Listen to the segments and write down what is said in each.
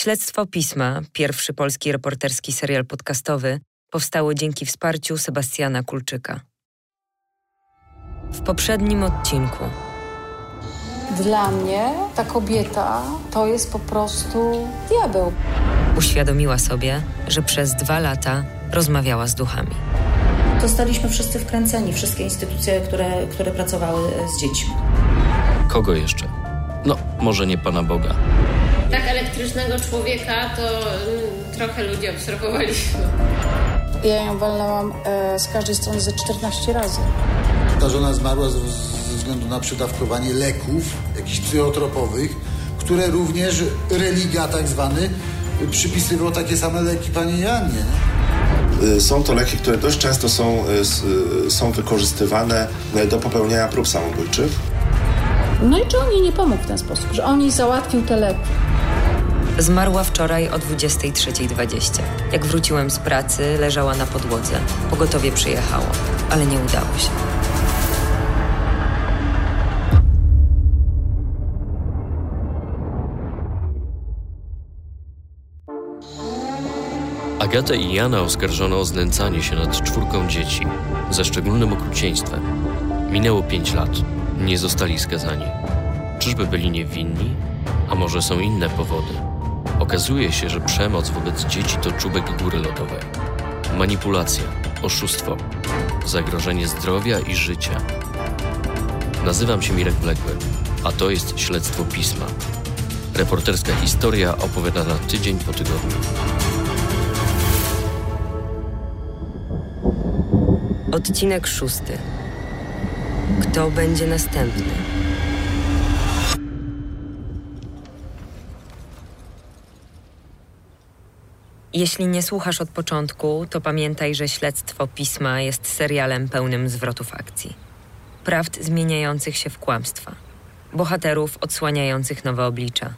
Śledztwo Pisma, pierwszy polski reporterski serial podcastowy, powstało dzięki wsparciu Sebastiana Kulczyka. W poprzednim odcinku. Dla mnie ta kobieta to jest po prostu diabeł. Uświadomiła sobie, że przez dwa lata rozmawiała z duchami. Zostaliśmy wszyscy wkręceni, wszystkie instytucje, które, które pracowały z dziećmi. Kogo jeszcze? No, może nie Pana Boga. Tak elektrycznego człowieka to mm, trochę ludzi obserwowaliśmy. Ja ją walnęłam e, z każdej strony ze 14 razy. Ta żona zmarła ze względu na przydawkowanie leków, jakichś psychotropowych, które również religia tak zwany przypisywał takie same leki pani Jannie. Y, są to leki, które dość często są, y, y, są wykorzystywane do popełniania prób samobójczych. No i czy on jej nie pomógł w ten sposób, że on jej załatwił te leki? Zmarła wczoraj o 23.20. Jak wróciłem z pracy, leżała na podłodze. Pogotowie przyjechało, ale nie udało się. Agatę i Jana oskarżono o znęcanie się nad czwórką dzieci ze szczególnym okrucieństwem. Minęło pięć lat. Nie zostali skazani. Czyżby byli niewinni? A może są inne powody? Okazuje się, że przemoc wobec dzieci to czubek góry lodowej. Manipulacja, oszustwo, zagrożenie zdrowia i życia. Nazywam się Mirek Bległy, a to jest Śledztwo Pisma. Reporterska historia opowiadana tydzień po tygodniu. Odcinek szósty. Kto będzie następny? Jeśli nie słuchasz od początku, to pamiętaj, że śledztwo pisma jest serialem pełnym zwrotów akcji. Prawd zmieniających się w kłamstwa. Bohaterów odsłaniających nowe oblicza.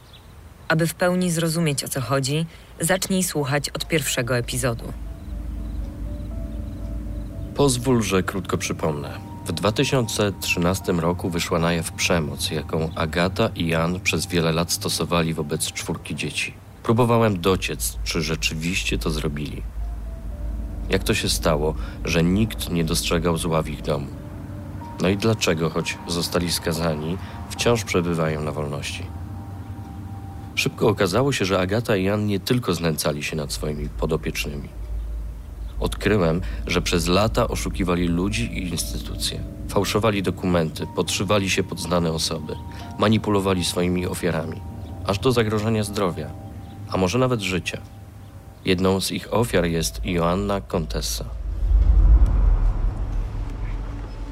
Aby w pełni zrozumieć o co chodzi, zacznij słuchać od pierwszego epizodu. Pozwól, że krótko przypomnę. W 2013 roku wyszła na jaw przemoc, jaką Agata i Jan przez wiele lat stosowali wobec czwórki dzieci. Próbowałem dociec, czy rzeczywiście to zrobili. Jak to się stało, że nikt nie dostrzegał zła w ich domu? No i dlaczego, choć zostali skazani, wciąż przebywają na wolności? Szybko okazało się, że Agata i Jan nie tylko znęcali się nad swoimi podopiecznymi. Odkryłem, że przez lata oszukiwali ludzi i instytucje. Fałszowali dokumenty, podszywali się pod znane osoby, manipulowali swoimi ofiarami, aż do zagrożenia zdrowia, a może nawet życia. Jedną z ich ofiar jest Joanna Contessa.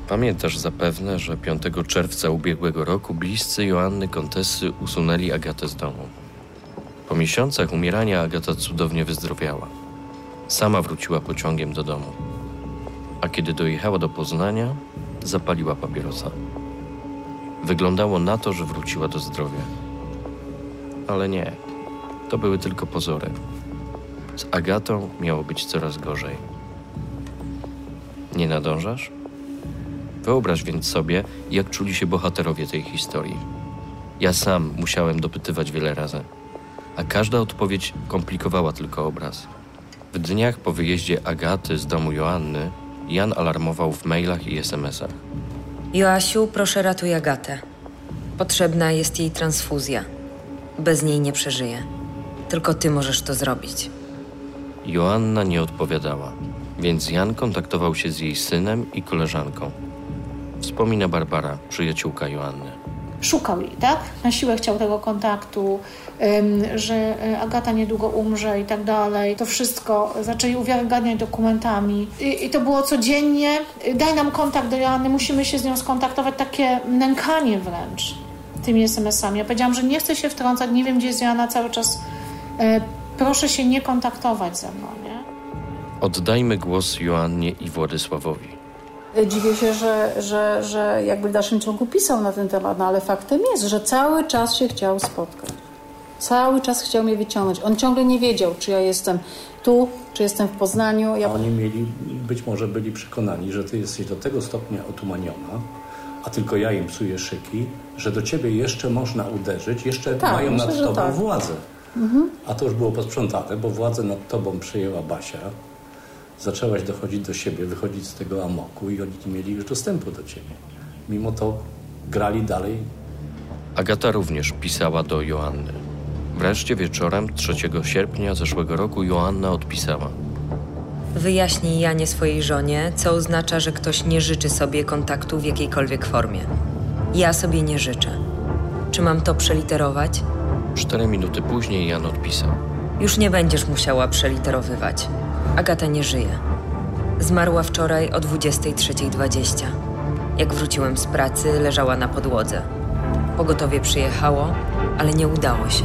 Pamiętasz zapewne, że 5 czerwca ubiegłego roku bliscy Joanny Contessy usunęli Agatę z domu. Po miesiącach umierania Agata cudownie wyzdrowiała. Sama wróciła pociągiem do domu. A kiedy dojechała do Poznania, zapaliła papierosa. Wyglądało na to, że wróciła do zdrowia. Ale nie, to były tylko pozory. Z Agatą miało być coraz gorzej. Nie nadążasz? Wyobraź więc sobie, jak czuli się bohaterowie tej historii. Ja sam musiałem dopytywać wiele razy, a każda odpowiedź komplikowała tylko obraz. W dniach po wyjeździe Agaty z domu Joanny, Jan alarmował w mailach i SMS-ach. Joasiu, proszę ratuj Agatę. Potrzebna jest jej transfuzja. Bez niej nie przeżyje. Tylko ty możesz to zrobić. Joanna nie odpowiadała, więc Jan kontaktował się z jej synem i koleżanką. Wspomina Barbara, przyjaciółka Joanny. Szukał jej, tak? Na siłę chciał tego kontaktu, że e, Agata niedługo umrze i tak dalej. To wszystko zaczęli uwiarygadniać dokumentami. I, I, to było codziennie. Daj nam kontakt do Joanny, musimy się z nią skontaktować. Takie nękanie wręcz tymi SMS-ami. Ja powiedziałam, że nie chcę się wtrącać, nie wiem, gdzie jest Joanna cały czas. E, proszę się nie kontaktować ze mną, nie? Oddajmy głos Joannie i Władysławowi. Dziwię się, że, że, że jakby w dalszym ciągu pisał na ten temat, no ale faktem jest, że cały czas się chciał spotkać. Cały czas chciał mnie wyciągnąć. On ciągle nie wiedział, czy ja jestem tu, czy jestem w Poznaniu. Ja... Oni mieli, być może byli przekonani, że ty jesteś do tego stopnia otumaniona, a tylko ja im psuję szyki, że do ciebie jeszcze można uderzyć, jeszcze tak, mają myślę, nad tobą tak. władzę. A to już było posprzątane, bo władzę nad tobą przejęła Basia. Zaczęłaś dochodzić do siebie, wychodzić z tego amoku i oni nie mieli już dostępu do ciebie. Mimo to grali dalej. Agata również pisała do Joanny. Wreszcie wieczorem 3 sierpnia zeszłego roku Joanna odpisała. Wyjaśnij Janie swojej żonie, co oznacza, że ktoś nie życzy sobie kontaktu w jakiejkolwiek formie. Ja sobie nie życzę. Czy mam to przeliterować? Cztery minuty później Jan odpisał. Już nie będziesz musiała przeliterowywać. Agata nie żyje. Zmarła wczoraj o 23.20. Jak wróciłem z pracy, leżała na podłodze. Pogotowie przyjechało, ale nie udało się.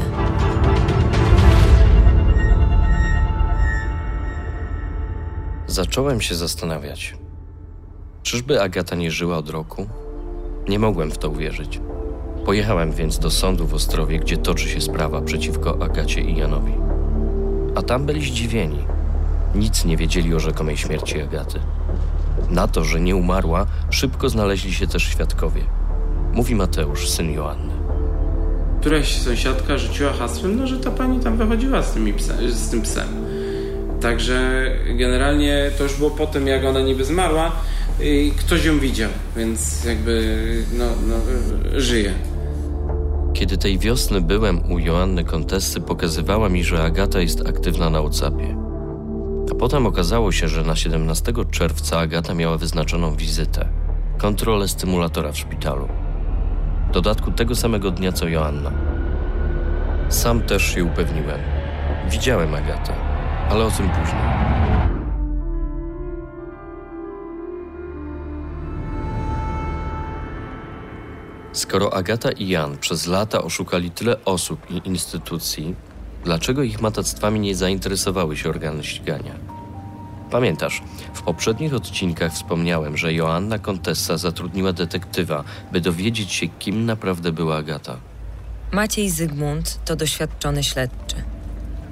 Zacząłem się zastanawiać. Czyżby Agata nie żyła od roku? Nie mogłem w to uwierzyć. Pojechałem więc do sądu w Ostrowie, gdzie toczy się sprawa przeciwko Agacie i Janowi. A tam byli zdziwieni. Nic nie wiedzieli o rzekomej śmierci Agaty. Na to, że nie umarła, szybko znaleźli się też świadkowie. Mówi Mateusz, syn Joanny. Któraś sąsiadka rzuciła hasłem, no, że ta pani tam wychodziła z, tymi psa, z tym psem. Także generalnie to już było po tym, jak ona niby zmarła, i ktoś ją widział, więc jakby no, no, żyje. Kiedy tej wiosny byłem u Joanny Kontessy, pokazywała mi, że Agata jest aktywna na WhatsAppie. A potem okazało się, że na 17 czerwca Agata miała wyznaczoną wizytę. Kontrolę stymulatora w szpitalu. W dodatku tego samego dnia co Joanna. Sam też się upewniłem. Widziałem Agatę, ale o tym później. Skoro Agata i Jan przez lata oszukali tyle osób i instytucji, dlaczego ich matactwami nie zainteresowały się organy ścigania? Pamiętasz, w poprzednich odcinkach wspomniałem, że Joanna Contessa zatrudniła detektywa, by dowiedzieć się, kim naprawdę była Agata. Maciej Zygmunt to doświadczony śledczy.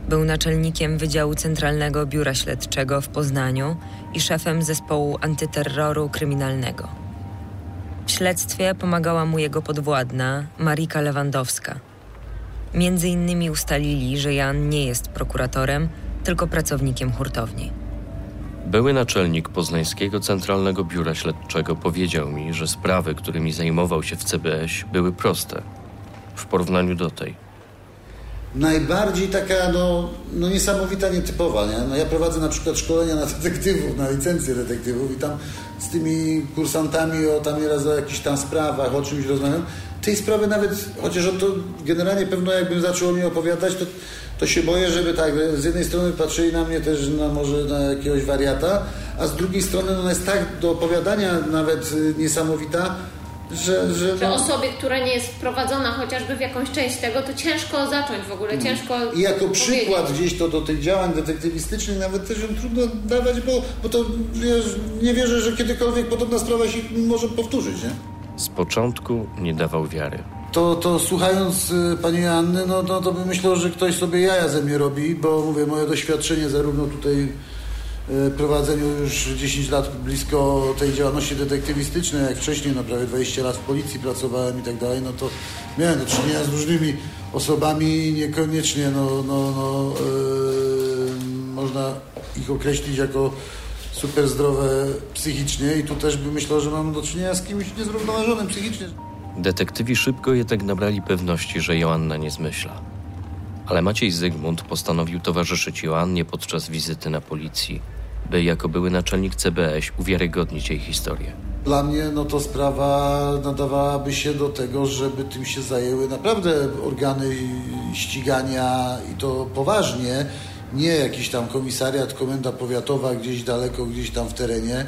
Był naczelnikiem Wydziału Centralnego Biura Śledczego w Poznaniu i szefem zespołu antyterroru kryminalnego. W śledztwie pomagała mu jego podwładna, Marika Lewandowska. Między innymi ustalili, że Jan nie jest prokuratorem, tylko pracownikiem hurtowni. Były naczelnik Poznańskiego Centralnego Biura Śledczego powiedział mi, że sprawy, którymi zajmował się w CBS, były proste w porównaniu do tej. Najbardziej taka, no, no niesamowita, nietypowa. Nie? No ja prowadzę na przykład szkolenia na detektywów, na licencję detektywów i tam z tymi kursantami o tam nieraz o jakichś tam sprawach, o czymś rozmawiam. Tej sprawy nawet, chociaż on to generalnie pewno jakbym zaczął niej opowiadać, to, to się boję, żeby tak, z jednej strony patrzyli na mnie też na może na jakiegoś wariata, a z drugiej strony ona jest tak do opowiadania nawet y, niesamowita, że, że, Że no, osobie, która nie jest wprowadzona chociażby w jakąś część tego, to ciężko zacząć w ogóle, ciężko Mm. I jako powiedzieć. przykład gdzieś to do tych działań detektywistycznych nawet też ją trudno dawać, bo, bo to wiesz, nie wierzę, że kiedykolwiek podobna sprawa się może powtórzyć, nie? Z początku nie dawał wiary. To, to słuchając y, pani Anny, no, no to bym myślał, że ktoś sobie jaja ze mnie robi, bo mówię, moje doświadczenie zarówno tutaj prowadzeniu już 10 lat blisko tej działalności detektywistycznej, jak wcześniej, no prawie 20 lat w policji pracowałem i tak dalej, no to miałem do czynienia z różnymi osobami, niekoniecznie no, no, no, y, można ich określić jako super zdrowe psychicznie i tu też bym myślał, że mam do czynienia z kimś niezrównoważonym psychicznie. Detektywi szybko jednak nabrali pewności, że Joanna nie zmyśla. Ale Maciej Zygmunt postanowił towarzyszyć Joannie podczas wizyty na policji, by jako były naczelnik CBS uwiarygodnić jej historię. Dla mnie no to sprawa nadawałaby się do tego, żeby tym się zajęły naprawdę organy ścigania i to poważnie, nie jakiś tam komisariat, komenda powiatowa gdzieś daleko, gdzieś tam w terenie,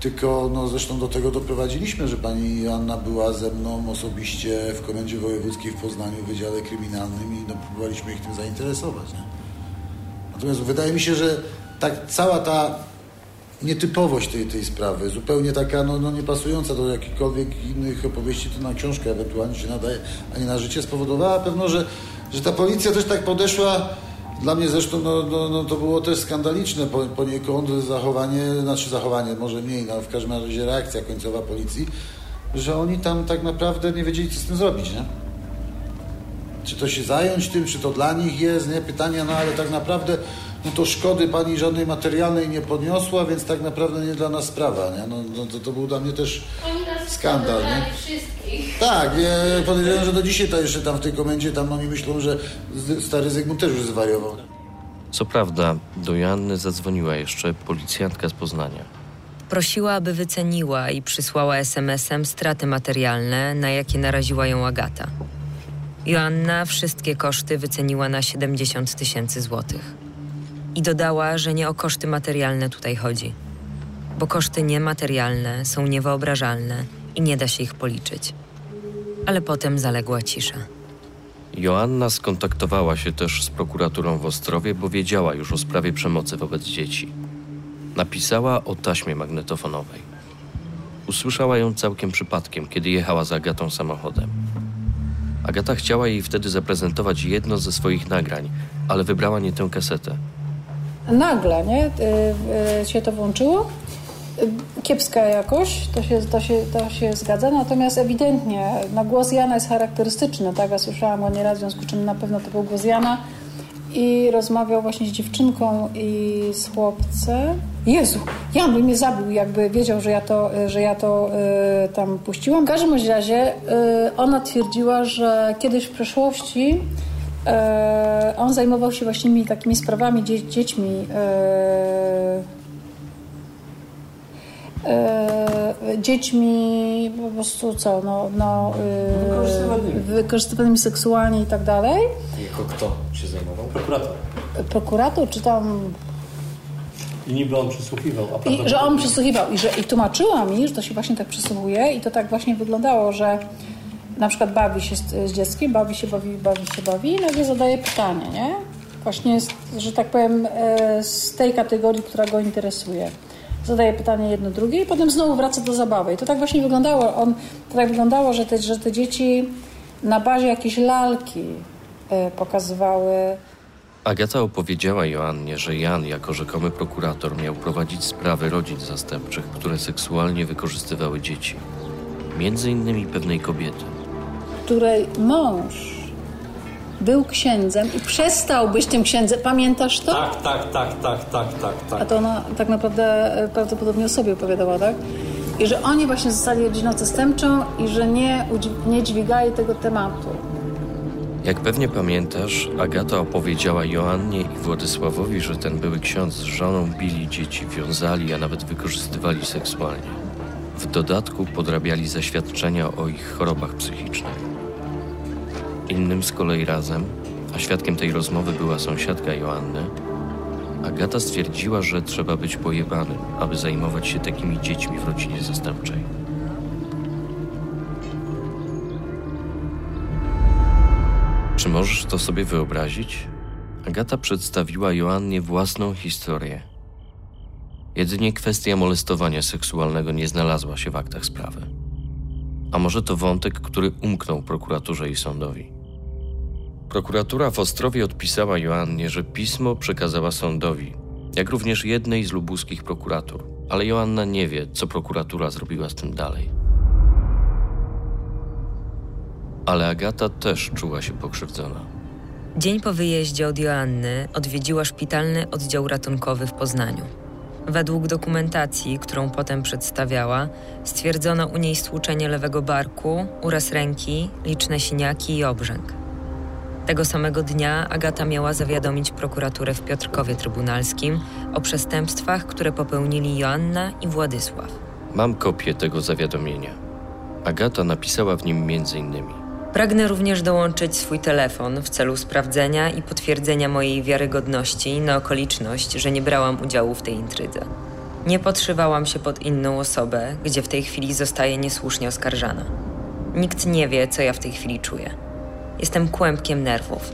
tylko no zresztą do tego doprowadziliśmy, że pani Joanna była ze mną osobiście w Komendzie Wojewódzkiej w Poznaniu, w Wydziale Kryminalnym i no, próbowaliśmy ich tym zainteresować. Nie? Natomiast wydaje mi się, że tak cała ta nietypowość tej, tej sprawy, zupełnie taka no, no niepasująca do jakichkolwiek innych opowieści, to na książkę ewentualnie się nadaje, a nie na życie, spowodowała pewno, że, że ta policja też tak podeszła. Dla mnie zresztą no, no, no, to było też skandaliczne po- poniekąd zachowanie, znaczy zachowanie może mniej, no, w każdym razie reakcja końcowa policji, że oni tam tak naprawdę nie wiedzieli, co z tym zrobić, nie? czy to się zająć tym, czy to dla nich jest, nie? Pytania, no ale tak naprawdę no to szkody pani żadnej materialnej nie podniosła, więc tak naprawdę nie dla nas sprawa, nie? No, no to, to był dla mnie też skandal, nie? Tak, ja podejrzewam, że do dzisiaj to jeszcze tam w tej komendzie tam oni myślą, że stary Zygmunt też już zwariował. Co prawda, do Joanny zadzwoniła jeszcze policjantka z Poznania. Prosiła, aby wyceniła i przysłała SMS-em straty materialne, na jakie naraziła ją Agata. Joanna wszystkie koszty wyceniła na 70 tysięcy złotych. I dodała, że nie o koszty materialne tutaj chodzi, bo koszty niematerialne są niewyobrażalne i nie da się ich policzyć. Ale potem zaległa cisza. Joanna skontaktowała się też z prokuraturą w Ostrowie, bo wiedziała już o sprawie przemocy wobec dzieci. Napisała o taśmie magnetofonowej. Usłyszała ją całkiem przypadkiem, kiedy jechała z Agatą samochodem. Agata chciała jej wtedy zaprezentować jedno ze swoich nagrań, ale wybrała nie tę kasetę. Nagle, nie? Y, y, się to włączyło. Y, kiepska jakość, to się, to, się, to się zgadza, natomiast ewidentnie na głos Jana jest charakterystyczny, tak? Ja słyszałam go nieraz, w związku z czym na pewno to był głos Jana i rozmawiał właśnie z dziewczynką i z chłopcem. Jezu, Jan by mnie zabił, jakby wiedział, że ja to, że ja to y, tam puściłam. W każdym razie y, ona twierdziła, że kiedyś w przeszłości on zajmował się właśnie takimi sprawami dzie dziećmi. dziećmi po prostu co, no, no wykorzystywanymi. wykorzystywanymi seksualnie i tak dalej. Jako kto się zajmował? Prokurator. Prokurator, czy tam i niby on przysłuchiwał. A I, że on przysłuchiwał i, że, i tłumaczyła mi, że to się właśnie tak przysłuchuje i to tak właśnie wyglądało, że na przykład bawi się z, z dzieckiem, bawi się, bawi, bawi się, bawi i nagle zadaje pytanie, nie? Właśnie, że tak powiem, e, z tej kategorii, która go interesuje. Zadaje pytanie jedno, drugie i potem znowu wraca do zabawy. I to tak właśnie wyglądało. On, to tak wyglądało, że te, że te dzieci na bazie jakiejś lalki e, pokazywały Agata opowiedziała Joannie, że Jan jako rzekomy prokurator miał prowadzić sprawy rodzin zastępczych, które seksualnie wykorzystywały dzieci. Między innymi pewnej kobiety. Której mąż był księdzem i przestał być tym księdzem. Pamiętasz to? Tak, tak, tak, tak, tak, tak, tak. A to ona tak naprawdę e, prawdopodobnie o sobie opowiadała, tak? I że oni właśnie zostali rodziną zastępczą i że nie, nie dźwigali tego tematu. Jak pewnie pamiętasz, Agata opowiedziała Joannie i Władysławowi, że ten były ksiądz z żoną bili dzieci, wiązali, a nawet wykorzystywali seksualnie. W dodatku podrabiali zaświadczenia o ich chorobach psychicznych. Innym z kolei razem, a świadkiem tej rozmowy była sąsiadka Joanny, Agata stwierdziła, że trzeba być pojebanym, aby zajmować się takimi dziećmi w rodzinie zastępczej. Czy możesz to sobie wyobrazić? Agata przedstawiła Joannie własną historię. Jedynie kwestia molestowania seksualnego nie znalazła się w aktach sprawy. A może to wątek, który umknął prokuraturze i sądowi. Prokuratura w Ostrowie odpisała Joannie, że pismo przekazała sądowi, jak również jednej z lubuskich prokuratur, ale Joanna nie wie, co prokuratura zrobiła z tym dalej ale Agata też czuła się pokrzywdzona. Dzień po wyjeździe od Joanny odwiedziła szpitalny oddział ratunkowy w Poznaniu. Według dokumentacji, którą potem przedstawiała, stwierdzono u niej stłuczenie lewego barku, uraz ręki, liczne siniaki i obrzęk. Tego samego dnia Agata miała zawiadomić prokuraturę w Piotrkowie Trybunalskim o przestępstwach, które popełnili Joanna i Władysław. Mam kopię tego zawiadomienia. Agata napisała w nim między innymi Pragnę również dołączyć swój telefon w celu sprawdzenia i potwierdzenia mojej wiarygodności na okoliczność, że nie brałam udziału w tej intrydze. Nie podszywałam się pod inną osobę, gdzie w tej chwili zostaję niesłusznie oskarżana. Nikt nie wie, co ja w tej chwili czuję. Jestem kłębkiem nerwów.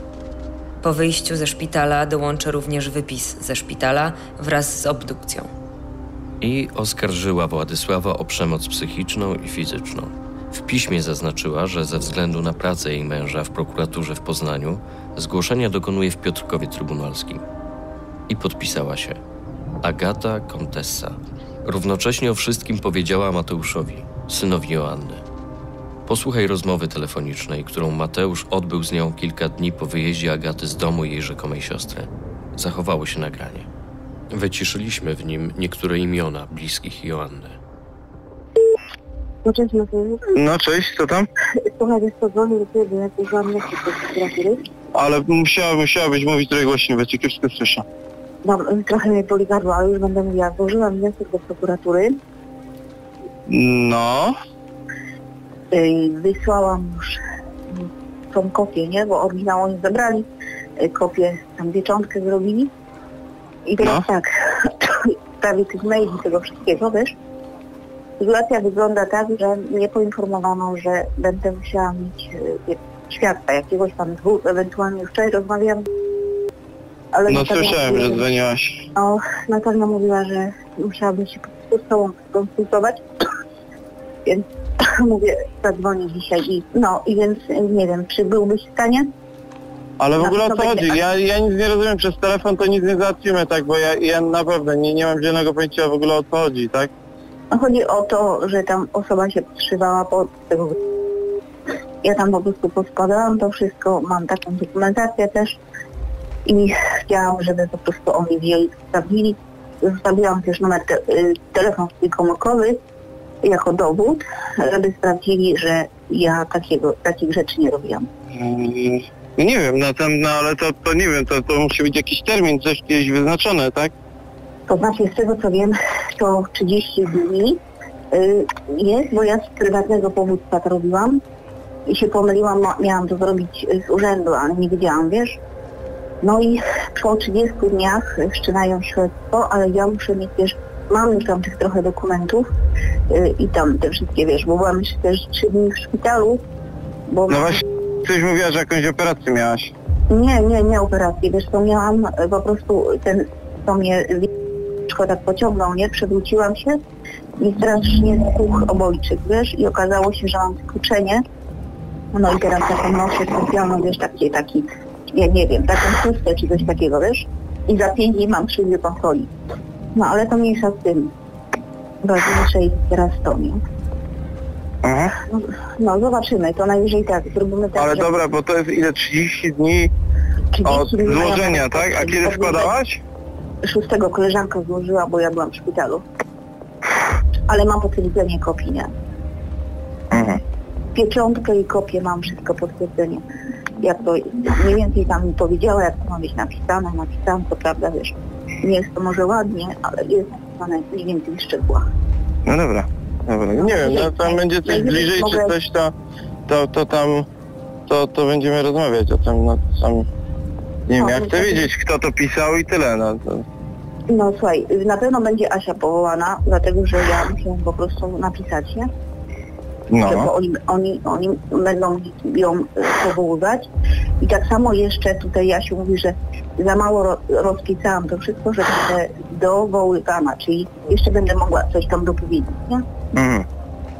Po wyjściu ze szpitala dołączę również wypis ze szpitala wraz z obdukcją. I oskarżyła Władysława o przemoc psychiczną i fizyczną. W piśmie zaznaczyła, że ze względu na pracę jej męża w prokuraturze w Poznaniu zgłoszenia dokonuje w Piotrkowie Trybunalskim. I podpisała się Agata Kontessa. Równocześnie o wszystkim powiedziała Mateuszowi, synowi Joanny. Posłuchaj rozmowy telefonicznej, którą Mateusz odbył z nią kilka dni po wyjeździe Agaty z domu jej rzekomej siostry. Zachowało się nagranie. Wyciszyliśmy w nim niektóre imiona bliskich Joanny. No cześć Mateusz. No cześć, co tam? Słuchaj, wiesz co, dzwonię do ciebie, jak do prokuratury. Ale musiała, musiałabyś mówić trochę głośniej, bo cię kiepsko słyszę. Mam, trochę mnie boli gardło, ale już będę mówiła. Złożyłam wniosek do prokuratury. No, wysłałam już yy, tą kopię, nie? Bo oryginał oni zabrali. Yy, kopię, tam pieczątkę zrobili. I teraz No. tak, w sprawie tych maili, tego wszystkiego, wiesz? Sytuacja wygląda tak, że mnie poinformowano, że będę musiała mieć yy, świadka, jakiegoś tam dwóch, ewentualnie wczoraj rozmawiam. Ale no słyszałem, że dzwoniłaś. No, Natalia mówiła, że musiałabym się po prostu z tobą skonsultować, więc mówię, zadzwonię dzisiaj i no i więc nie wiem, czy byłbyś w stanie? Ale w Na ogóle o co chodzi? Ja, ja nic nie rozumiem, przez telefon to nic nie załatwimy, tak? Bo ja, ja naprawdę nie, nie mam zielonego pojęcia w ogóle o co chodzi, tak? No, Chodzi o to, że tam osoba się podszywała pod tego. Ja tam po prostu poskładałam to wszystko, mam taką dokumentację też i chciałam, żeby po prostu oni wzięli, sprawdzili. Zostawiłam też numer te, y, telefon swój komórkowy jako dowód, żeby sprawdzili, że ja takiego, takich rzeczy nie robiłam. Mm, Nie wiem, no, tam, no ale to, to nie wiem, to, to musi być jakiś termin, coś kiedyś wyznaczone, tak? To znaczy, z tego co wiem, to 30 dni y, jest, bo ja z prywatnego powództwa to robiłam i się pomyliłam, miałam to zrobić z urzędu, ale nie wiedziałam, wiesz. No i po 30 dniach wszczynają śledztwo, ale ja muszę mieć, wiesz, mam już tam tych trochę dokumentów i tam te wszystkie, wiesz, bo byłam jeszcze też 3 dni w szpitalu, bo... No właśnie, coś mówiła, że jakąś operację miałaś. Nie, nie, nie operacji. Wiesz co, miałam e, po prostu ten, to mnie tak pociągnął, nie? Przewróciłam się i strasznie spuch obojczyk, wiesz? I okazało się, że mam skruczenie. No i teraz taką noszę specjalną, wiesz, taki, taki, ja nie wiem, taką chustę czy coś takiego, wiesz? I za pięć dni mam przyjdzie kontroli. No ale to mniejsza z tym. Ważniejsze jest teraz to, nie? No, no zobaczymy, to najwyżej tak, zrobimy tak, Ale że dobra, bo to jest ile? 30 dni 30 od dni mają złożenia, tak? A kiedy składałaś? szóstego koleżanka złożyła, bo ja byłam w szpitalu. Ale mam potwierdzenie kopii, nie? Mhm. Pieczątkę i kopię mam, wszystko potwierdzenie. Jak to mniej więcej tam mi powiedziała, jak to ma być napisane, napisane, to prawda, wiesz, nie jest to może ładnie, ale jest napisane mniej więcej w szczegółach. No dobra, dobra. Nie wiem, no tam będzie coś bliżej czy coś, to, to, to tam, to, to będziemy rozmawiać o tym, no sam, nie wiem, No, ja no chcę to- wiedzieć kto to pisał i tyle, no to, No słuchaj, na pewno będzie Asia powołana, dlatego że ja musiałam po prostu napisać, nie? No. bo oni, oni, oni będą ją e, powoływać. I tak samo jeszcze tutaj Jasiu mówi, że za mało ro, rozpisałam to wszystko, że będę dowoływana, czyli jeszcze będę mogła coś tam dopowiedzieć, nie? Mhm.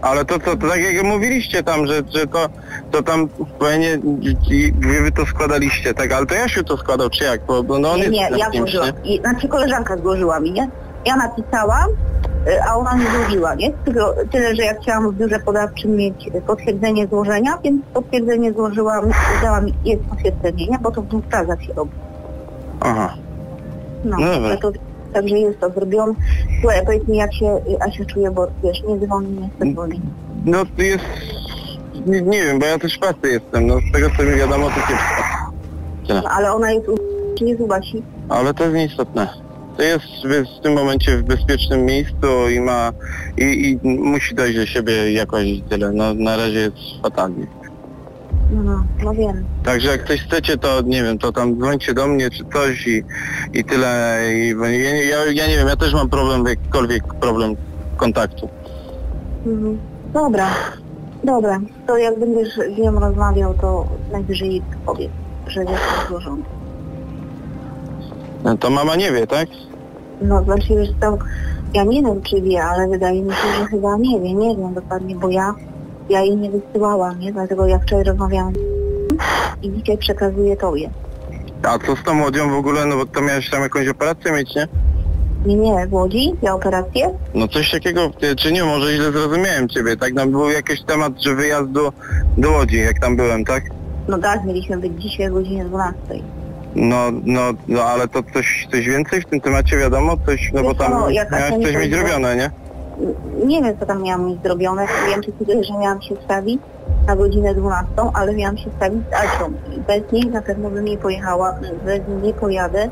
Ale to co, to tak jak mówiliście tam, że, że to, to tam pewnie wy to składaliście, tak, ale to Jasiu to składał, czy jak? Bo, bo no on nie, jest nie, ja złożyłam. znaczy koleżanka złożyła mi, nie? Ja napisałam, a ona nie złożyła, nie? Tylko tyle, że ja chciałam w biurze podawczym mieć e, potwierdzenie złożenia, więc potwierdzenie złożyłam, dała mi, jest potwierdzenie, nie? Bo to w razach się robi. Aha. No, No to, także jest to zrobione. Słuchaj, powiedz mi, jak się y, Asia czuje, bo wiesz, nie dzwoni, nie dzwoni. No to jest, nie, nie wiem, bo ja też pracy jestem, no z tego co mi wiadomo to kiepsko. No, ale ona jest u czy jest u Basi? Ale to jest nieistotne. To jest w, tym momencie w bezpiecznym miejscu i ma i, i musi dojść do siebie jakoś i tyle. No na razie jest fatalnie. No, no, no wiem. Także jak coś chcecie, to nie wiem, to tam dzwońcie do mnie czy coś i, i tyle. I, ja, nie- ja, ja nie wiem, ja też mam problem, jakikolwiek problem kontaktu. Mhm. Dobra, dobra. To jak będziesz z nią rozmawiał, to najwyżej powiedz, że jest to złożone. No, to mama nie wie, tak? No, znaczy wiesz co, ja nie wiem czy wie, ale wydaje mi się, że chyba nie wie, nie wiem dokładnie, bo ja, ja jej nie wysyłałam, nie? Dlatego ja wczoraj rozmawiałam i dzisiaj przekazuję tobie. A co z tą młodzią w ogóle, no bo to miałeś tam jakąś operację mieć, nie? Nie, nie, w Łodzi, ja operację. No coś takiego, czy nie, może źle zrozumiałem ciebie, tak? Tam był jakiś temat, że wyjazd do, do Łodzi, jak tam byłem, tak? No tak, mieliśmy być dzisiaj o godzinie 12. No, no, no ale to coś, coś więcej w tym temacie wiadomo? Coś, no bo Wiesz co, tam jaka miałeś to coś nie mieć zrobione, nie? Nie wiem, co tam miałam mieć zrobione. Wiem tylko, że miałam się stawić na godzinę 12, ale miałam się stawić z Asią. I bez niej na pewno bym nie pojechała, bez niej nie pojadę,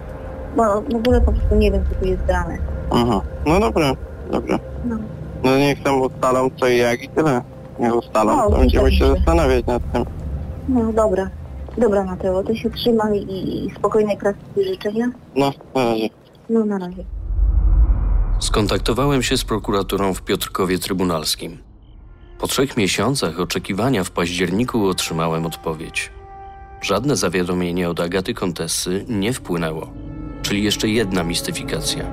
bo w ogóle po prostu nie wiem, co tu jest grane. Aha, no dobra, dobra. No. No niech tam ustalą co i jak i tyle. Niech ustalą, No, to będziemy się zastanawiać nad tym. No dobra. Dobra Mateo, to się trzymaj i, i spokojnej pracy i życzenia. No, na razie. No na razie. Skontaktowałem się z prokuraturą w Piotrkowie Trybunalskim. Po trzech miesiącach oczekiwania w październiku otrzymałem odpowiedź. Żadne zawiadomienie od Agaty Kontessy nie wpłynęło, czyli jeszcze jedna mistyfikacja.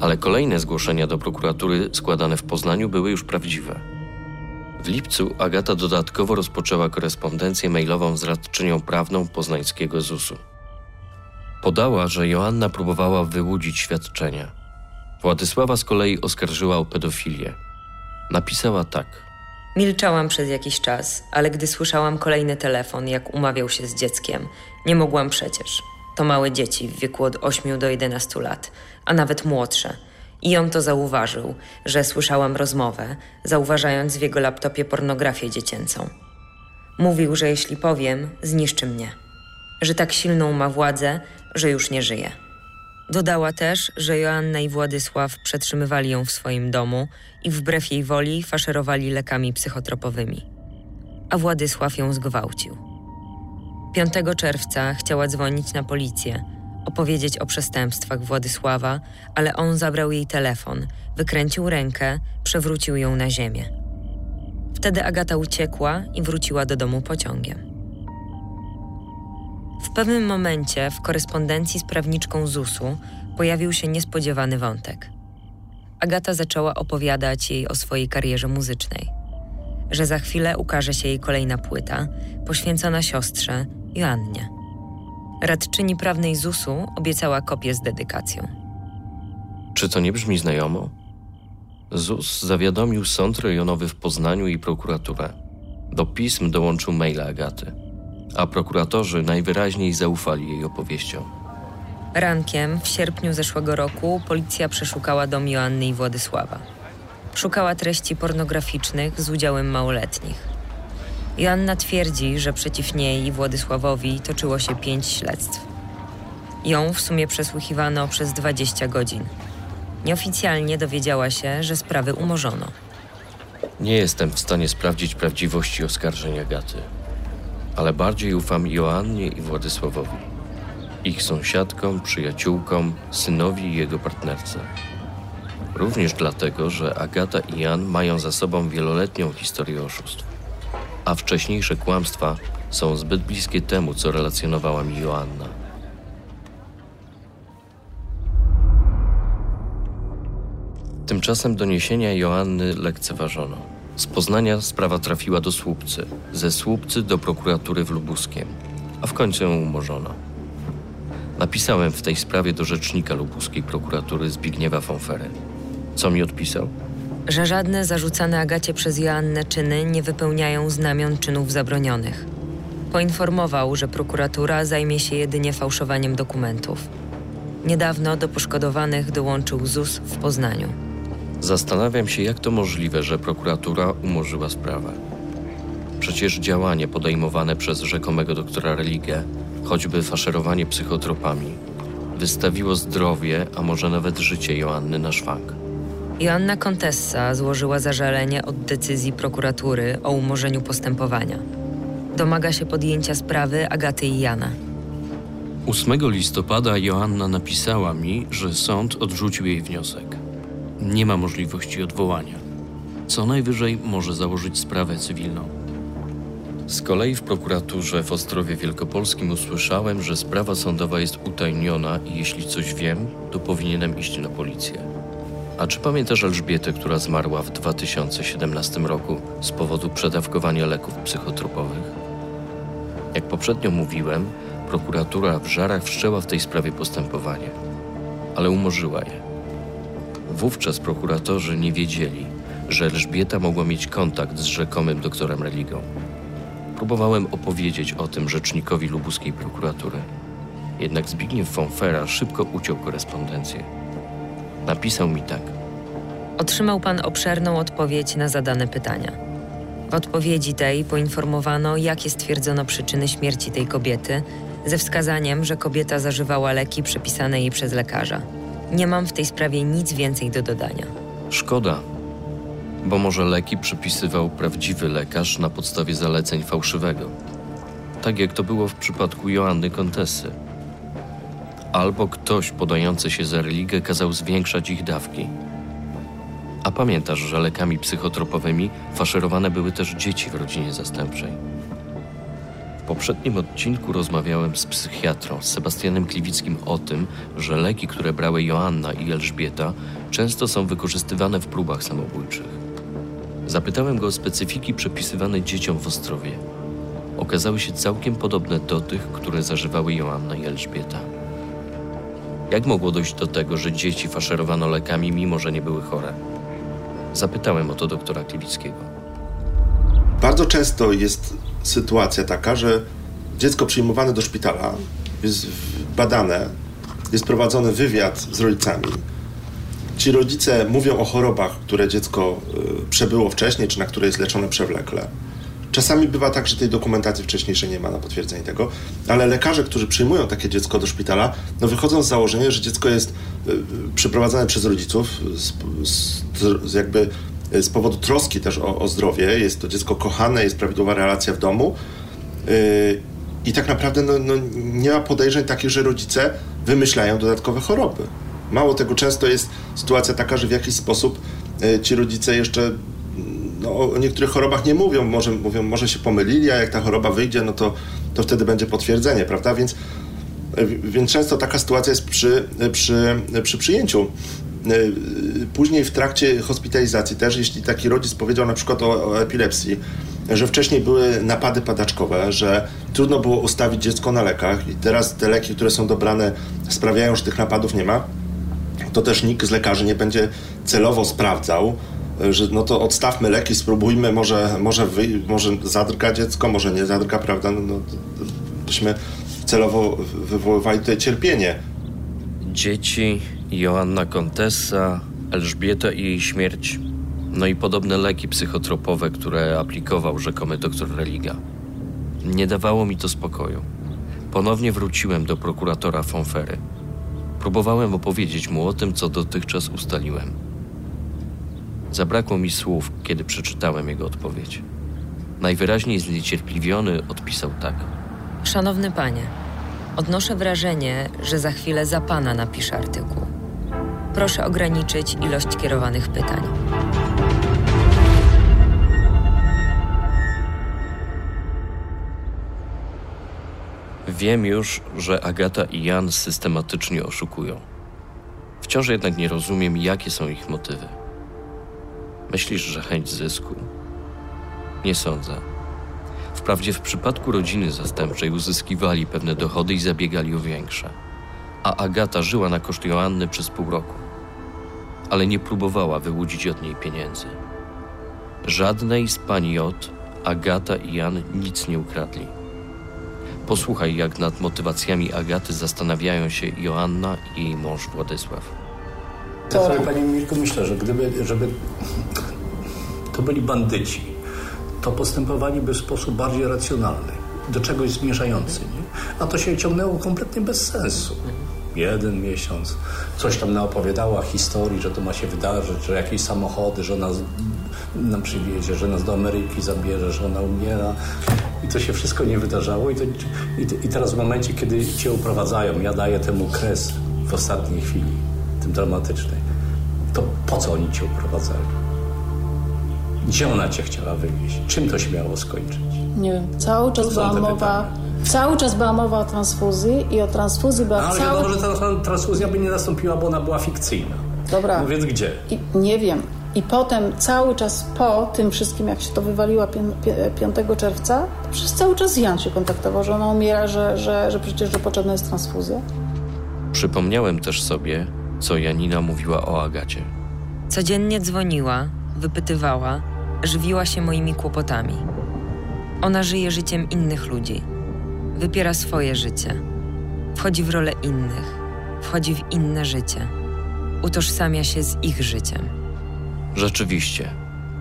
Ale kolejne zgłoszenia do prokuratury składane w Poznaniu były już prawdziwe. W lipcu Agata dodatkowo rozpoczęła korespondencję mailową z radczynią prawną poznańskiego ZUS-u. Podała, że Joanna próbowała wyłudzić świadczenia. Władysława z kolei oskarżyła o pedofilię. Napisała tak. Milczałam przez jakiś czas, ale gdy słyszałam kolejny telefon, jak umawiał się z dzieckiem, nie mogłam przecież. To małe dzieci w wieku od 8 do 11 lat, a nawet młodsze. I on to zauważył, że słyszałam rozmowę, zauważając w jego laptopie pornografię dziecięcą. Mówił, że jeśli powiem, zniszczy mnie. Że tak silną ma władzę, że już nie żyje. Dodała też, że Joanna i Władysław przetrzymywali ją w swoim domu i wbrew jej woli faszerowali lekami psychotropowymi. A Władysław ją zgwałcił. 5 czerwca chciała dzwonić na policję, opowiedzieć o przestępstwach Władysława, ale on zabrał jej telefon, wykręcił rękę, przewrócił ją na ziemię. Wtedy Agata uciekła i wróciła do domu pociągiem. W pewnym momencie w korespondencji z prawniczką ZUS-u pojawił się niespodziewany wątek. Agata zaczęła opowiadać jej o swojej karierze muzycznej, że za chwilę ukaże się jej kolejna płyta poświęcona siostrze Joannie. Radczyni prawnej ZUS-u obiecała kopię z dedykacją. Czy to nie brzmi znajomo? ZUS zawiadomił sąd rejonowy w Poznaniu i prokuraturę. Do pism dołączył maila Agaty, a prokuratorzy najwyraźniej zaufali jej opowieściom. Rankiem w sierpniu zeszłego roku policja przeszukała dom Joanny i Władysława. Szukała treści pornograficznych z udziałem małoletnich. Joanna twierdzi, że przeciw niej i Władysławowi toczyło się pięć śledztw. Ją w sumie przesłuchiwano przez 20 godzin. Nieoficjalnie dowiedziała się, że sprawy umorzono. Nie jestem w stanie sprawdzić prawdziwości oskarżeń Agaty, ale bardziej ufam Joannie i Władysławowi. Ich sąsiadkom, przyjaciółkom, synowi i jego partnerce. Również dlatego, że Agata i Jan mają za sobą wieloletnią historię oszustw, a wcześniejsze kłamstwa są zbyt bliskie temu, co relacjonowała mi Joanna. Tymczasem doniesienia Joanny lekceważono. Z Poznania sprawa trafiła do Słupcy, ze Słupcy do prokuratury w Lubuskiem, a w końcu ją umorzono. Napisałem w tej sprawie do rzecznika lubuskiej prokuratury Zbigniewa Fonfery. Co mi odpisał? Że żadne zarzucane Agacie przez Joannę czyny nie wypełniają znamion czynów zabronionych. Poinformował, że prokuratura zajmie się jedynie fałszowaniem dokumentów. Niedawno do poszkodowanych dołączył ZUS w Poznaniu. Zastanawiam się, jak to możliwe, że prokuratura umorzyła sprawę. Przecież działanie podejmowane przez rzekomego doktora Religę, choćby faszerowanie psychotropami, wystawiło zdrowie, a może nawet życie Joanny na szwank. Joanna Contessa złożyła zażalenie od decyzji prokuratury o umorzeniu postępowania. Domaga się podjęcia sprawy Agaty i Jana. 8 listopada Joanna napisała mi, że sąd odrzucił jej wniosek. Nie ma możliwości odwołania. Co najwyżej może założyć sprawę cywilną. Z kolei w prokuraturze w Ostrowie Wielkopolskim usłyszałem, że sprawa sądowa jest utajniona i jeśli coś wiem, to powinienem iść na policję. A czy pamiętasz Elżbietę, która zmarła w 2017 roku z powodu przedawkowania leków psychotropowych? Jak poprzednio mówiłem, Prokuratura w Żarach wszczęła w tej sprawie postępowanie, ale umorzyła je. Wówczas prokuratorzy nie wiedzieli, że Elżbieta mogła mieć kontakt z rzekomym doktorem Religą. Próbowałem opowiedzieć o tym rzecznikowi lubuskiej prokuratury. Jednak Zbigniew Fonfera szybko uciął korespondencję. Napisał mi tak. Otrzymał pan obszerną odpowiedź na zadane pytania. W odpowiedzi tej poinformowano, jakie stwierdzono przyczyny śmierci tej kobiety, ze wskazaniem, że kobieta zażywała leki przepisane jej przez lekarza. Nie mam w tej sprawie nic więcej do dodania. Szkoda, bo może leki przypisywał prawdziwy lekarz na podstawie zaleceń fałszywego. Tak jak to było w przypadku Joanny Kontesy. Albo ktoś podający się za religię kazał zwiększać ich dawki. A pamiętasz, że lekami psychotropowymi faszerowane były też dzieci w rodzinie zastępczej. W poprzednim odcinku rozmawiałem z psychiatrą, Sebastianem Kliwickim o tym, że leki, które brały Joanna i Elżbieta, często są wykorzystywane w próbach samobójczych. Zapytałem go o specyfiki przepisywane dzieciom w Ostrowie. Okazały się całkiem podobne do tych, które zażywały Joanna i Elżbieta. Jak mogło dojść do tego, że dzieci faszerowano lekami, mimo że nie były chore? Zapytałem o to doktora Kliwickiego. Bardzo często jest sytuacja taka, że dziecko przyjmowane do szpitala jest badane, jest prowadzony wywiad z rodzicami. Ci rodzice mówią o chorobach, które dziecko y, przebyło wcześniej, czy na które jest leczone przewlekle. Czasami bywa tak, że tej dokumentacji wcześniejszej nie ma na potwierdzenie tego, ale lekarze, którzy przyjmują takie dziecko do szpitala, no wychodzą z założenia, że dziecko jest y, przeprowadzane przez rodziców z, z, z jakby z powodu troski też o, o, zdrowie. Jest to dziecko kochane, jest prawidłowa relacja w domu. Yy, I tak naprawdę no, no, nie ma podejrzeń takich, że rodzice wymyślają dodatkowe choroby. Mało tego, często jest sytuacja taka, że w jakiś sposób ci rodzice jeszcze no, o niektórych chorobach nie mówią, może, mówią, może się pomylili, a jak ta choroba wyjdzie, no to, to wtedy będzie potwierdzenie, prawda? Więc, więc często taka sytuacja jest przy, przy, przy przyjęciu. Później w trakcie hospitalizacji też, jeśli taki rodzic powiedział na przykład o, o epilepsji, że wcześniej były napady padaczkowe, że trudno było ustawić dziecko na lekach i teraz te leki, które są dobrane sprawiają, że tych napadów nie ma, to też nikt z lekarzy nie będzie celowo sprawdzał, że no to odstawmy leki, spróbujmy, może, może, wy, może zadrga dziecko, może nie zadrga, prawda? No, no, byśmy celowo wywoływali tutaj cierpienie. Dzieci, Joanna Kontessa, Elżbieta i jej śmierć, no i podobne leki psychotropowe, które aplikował rzekomy doktor Religa. Nie dawało mi to spokoju. Ponownie wróciłem do prokuratora Fonfery. Próbowałem opowiedzieć mu o tym, co dotychczas ustaliłem. Zabrakło mi słów, kiedy przeczytałem jego odpowiedź. Najwyraźniej zniecierpliwiony odpisał tak. Szanowny panie, odnoszę wrażenie, że za chwilę za pana napiszę artykuł. Proszę ograniczyć ilość kierowanych pytań. Wiem już, że Agata i Jan systematycznie oszukują. Wciąż jednak nie rozumiem, jakie są ich motywy. Myślisz, że chęć zysku? Nie sądzę. Wprawdzie w przypadku rodziny zastępczej uzyskiwali pewne dochody i zabiegali o większe. A Agata żyła na koszt Joanny przez pół roku. Ale nie próbowała wyłudzić od niej pieniędzy. Żadnej z pani J, Agata i Jan nic nie ukradli. Posłuchaj, jak nad motywacjami Agaty zastanawiają się Joanna i jej mąż Władysław. Ja sobie, Pani Mirko, myślę, że gdyby, żeby to byli bandyci, to postępowaliby w sposób bardziej racjonalny, do czegoś zmierzający. Nie? A to się ciągnęło kompletnie bez sensu. Jeden miesiąc, coś tam naopowiadała historii, że to ma się wydarzyć, że jakieś samochody, że nas nam przywiezie, że nas do Ameryki zabierze, że ona umiera. I to się wszystko nie wydarzało. I, to, i, i teraz w momencie, kiedy cię uprowadzają, ja daję temu kres w ostatniej chwili, tym dramatycznej, to po co oni cię uprowadzali? Gdzie ona cię chciała wywieźć? Czym to się miało skończyć? Nie wiem. Cały czas była mowa... Cały czas była mowa o transfuzji i o transfuzji była no, ale cały... wiadomo, że ta transfuzja by nie nastąpiła, bo ona była fikcyjna. Dobra. No więc gdzie? I nie wiem. I potem cały czas po tym wszystkim, jak się to wywaliła 5 czerwca, to przez cały czas Jan się kontaktował, że ona umiera, że, że, że przecież że potrzebna jest transfuzja. Przypomniałem też sobie, co Janina mówiła o Agacie. Codziennie dzwoniła, wypytywała, żywiła się moimi kłopotami. Ona żyje życiem innych ludzi. Wypiera swoje życie. Wchodzi w rolę innych. Wchodzi w inne życie. Utożsamia się z ich życiem. Rzeczywiście,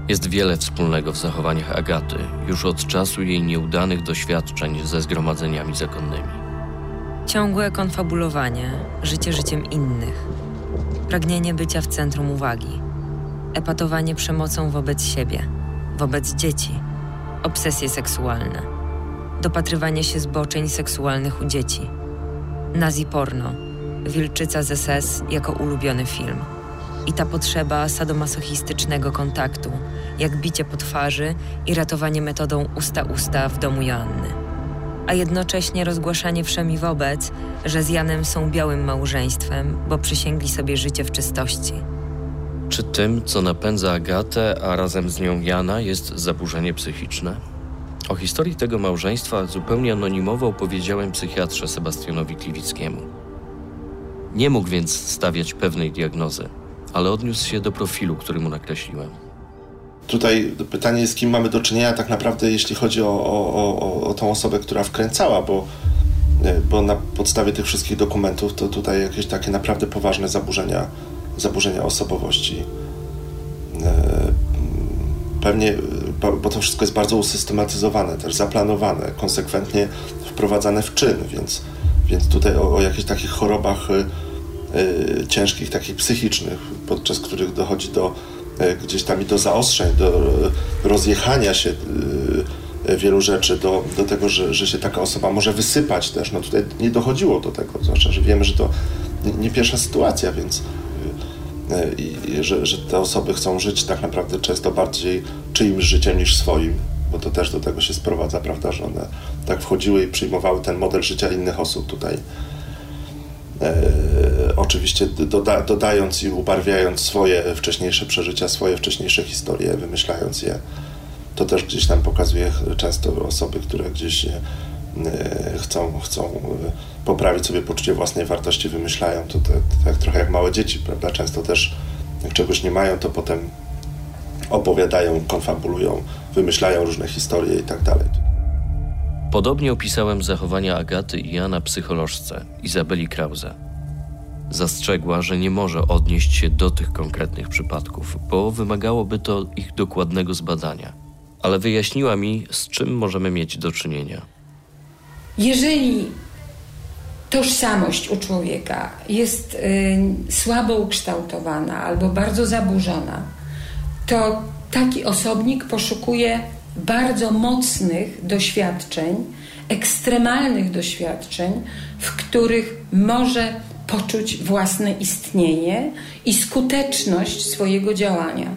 jest wiele wspólnego w zachowaniach Agaty już od czasu jej nieudanych doświadczeń ze zgromadzeniami zakonnymi. Ciągłe konfabulowanie, życie życiem innych, pragnienie bycia w centrum uwagi, epatowanie przemocą wobec siebie, wobec dzieci, obsesje seksualne, dopatrywanie się zboczeń seksualnych u dzieci, nazi porno, wilczyca z SS jako ulubiony film – i ta potrzeba sadomasochistycznego kontaktu, jak bicie po twarzy i ratowanie metodą usta-usta w domu Joanny. A jednocześnie rozgłaszanie wszemi wobec, że z Janem są białym małżeństwem, bo przysięgli sobie życie w czystości. Czy tym, co napędza Agatę, a razem z nią Jana, jest zaburzenie psychiczne? O historii tego małżeństwa zupełnie anonimowo opowiedziałem psychiatrze Sebastianowi Kliwickiemu. Nie mógł więc stawiać pewnej diagnozy ale odniósł się do profilu, który mu nakreśliłem. Tutaj pytanie jest, kim mamy do czynienia tak naprawdę, jeśli chodzi o, o, o, o tą osobę, która wkręcała, bo, bo na podstawie tych wszystkich dokumentów to tutaj jakieś takie naprawdę poważne zaburzenia, zaburzenia osobowości. E, pewnie, bo to wszystko jest bardzo usystematyzowane, też zaplanowane, konsekwentnie wprowadzane w czyn, więc, więc tutaj o, o jakichś takich chorobach e, Y, ciężkich, takich psychicznych, podczas których dochodzi do y, gdzieś tam i do zaostrzeń, do rozjechania się y, wielu rzeczy, do, do tego, że, że się taka osoba może wysypać też. No tutaj nie dochodziło do tego, zwłaszcza, że wiemy, że to nie, pierwsza sytuacja, więc i, że, że te osoby chcą żyć tak naprawdę często bardziej czyimś życiem niż swoim, bo to też do tego się sprowadza, prawda, że one tak wchodziły i przyjmowały ten model życia innych osób tutaj E, oczywiście doda, dodając i ubarwiając swoje wcześniejsze przeżycia, swoje wcześniejsze historie, wymyślając je. To też gdzieś tam pokazuje często osoby, które gdzieś e, chcą, chcą poprawić sobie poczucie własnej wartości, wymyślają to, tak trochę jak małe dzieci, prawda? Często też jak czegoś nie mają, to potem opowiadają, konfabulują, wymyślają różne historie i tak dalej. Podobnie opisałem zachowania Agaty i Jana psycholożce Izabeli Krause. Zastrzegła, że nie może odnieść się do tych konkretnych przypadków, bo wymagałoby to ich dokładnego zbadania. Ale wyjaśniła mi, z czym możemy mieć do czynienia. Jeżeli tożsamość u człowieka jest y, słabo ukształtowana albo bardzo zaburzona, to taki osobnik poszukuje bardzo mocnych doświadczeń, ekstremalnych doświadczeń, w których może poczuć własne istnienie i skuteczność swojego działania.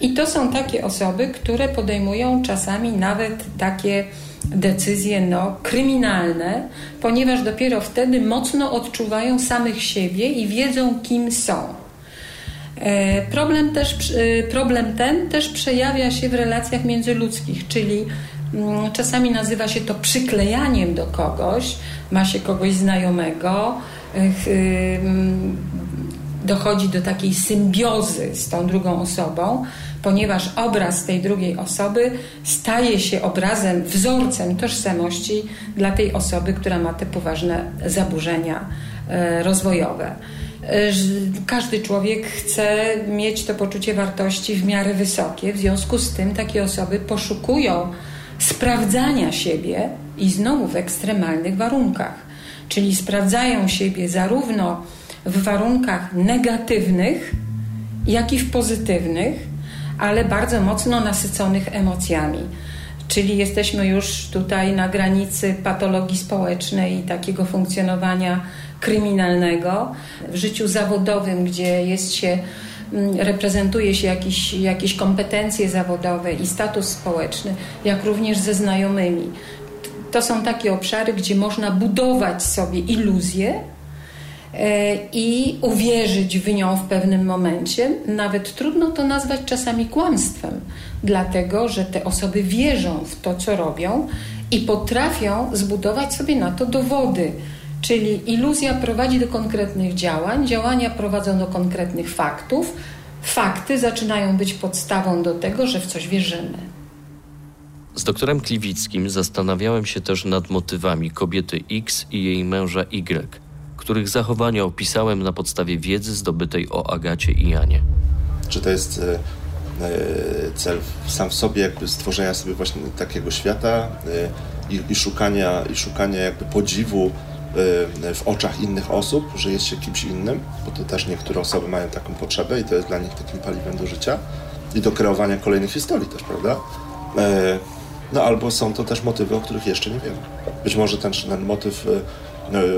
I to są takie osoby, które podejmują czasami nawet takie decyzje no, kryminalne, ponieważ dopiero wtedy mocno odczuwają samych siebie i wiedzą, kim są. E, problem, też, e, problem ten też przejawia się w relacjach międzyludzkich, czyli mm, czasami nazywa się to przyklejaniem do kogoś, ma się kogoś znajomego, dochodzi do takiej symbiozy z tą drugą osobą, ponieważ obraz tej drugiej osoby staje się obrazem, wzorcem tożsamości dla tej osoby, która ma te poważne zaburzenia rozwojowe. Każdy człowiek chce mieć to poczucie wartości w miarę wysokie, w związku z tym takie osoby poszukują sprawdzania siebie i znowu w ekstremalnych warunkach. Czyli sprawdzają siebie zarówno w warunkach negatywnych, jak i w pozytywnych, ale bardzo mocno nasyconych emocjami. Czyli jesteśmy już tutaj na granicy patologii społecznej i takiego funkcjonowania kryminalnego, w życiu zawodowym, gdzie jest się mm, reprezentuje się jakieś, jakieś kompetencje zawodowe i status społeczny, jak również ze znajomymi. To są takie obszary, gdzie można budować sobie iluzję e, i uwierzyć w nią w pewnym momencie. Nawet trudno to nazwać czasami kłamstwem, dlatego że te osoby wierzą w to, co robią i potrafią zbudować sobie na to dowody. Czyli iluzja prowadzi do konkretnych działań, działania prowadzą do konkretnych faktów, fakty zaczynają być podstawą do tego, że w coś wierzymy. Z doktorem Kliwickim zastanawiałem się też nad motywami kobiety X i jej męża Y, których zachowania opisałem na podstawie wiedzy zdobytej o Agacie i Janie. Czy to jest e, e, cel sam w sobie jakby stworzenia sobie właśnie takiego świata e, i, szukania, i szukania jakby podziwu w oczach innych osób, że jest się kimś innym, bo to też niektóre osoby mają taką potrzebę i to jest dla nich takim paliwem do życia i do kreowania kolejnych historii też, prawda? No albo są to też motywy, o których jeszcze nie wiemy. Być może ten, ten motyw,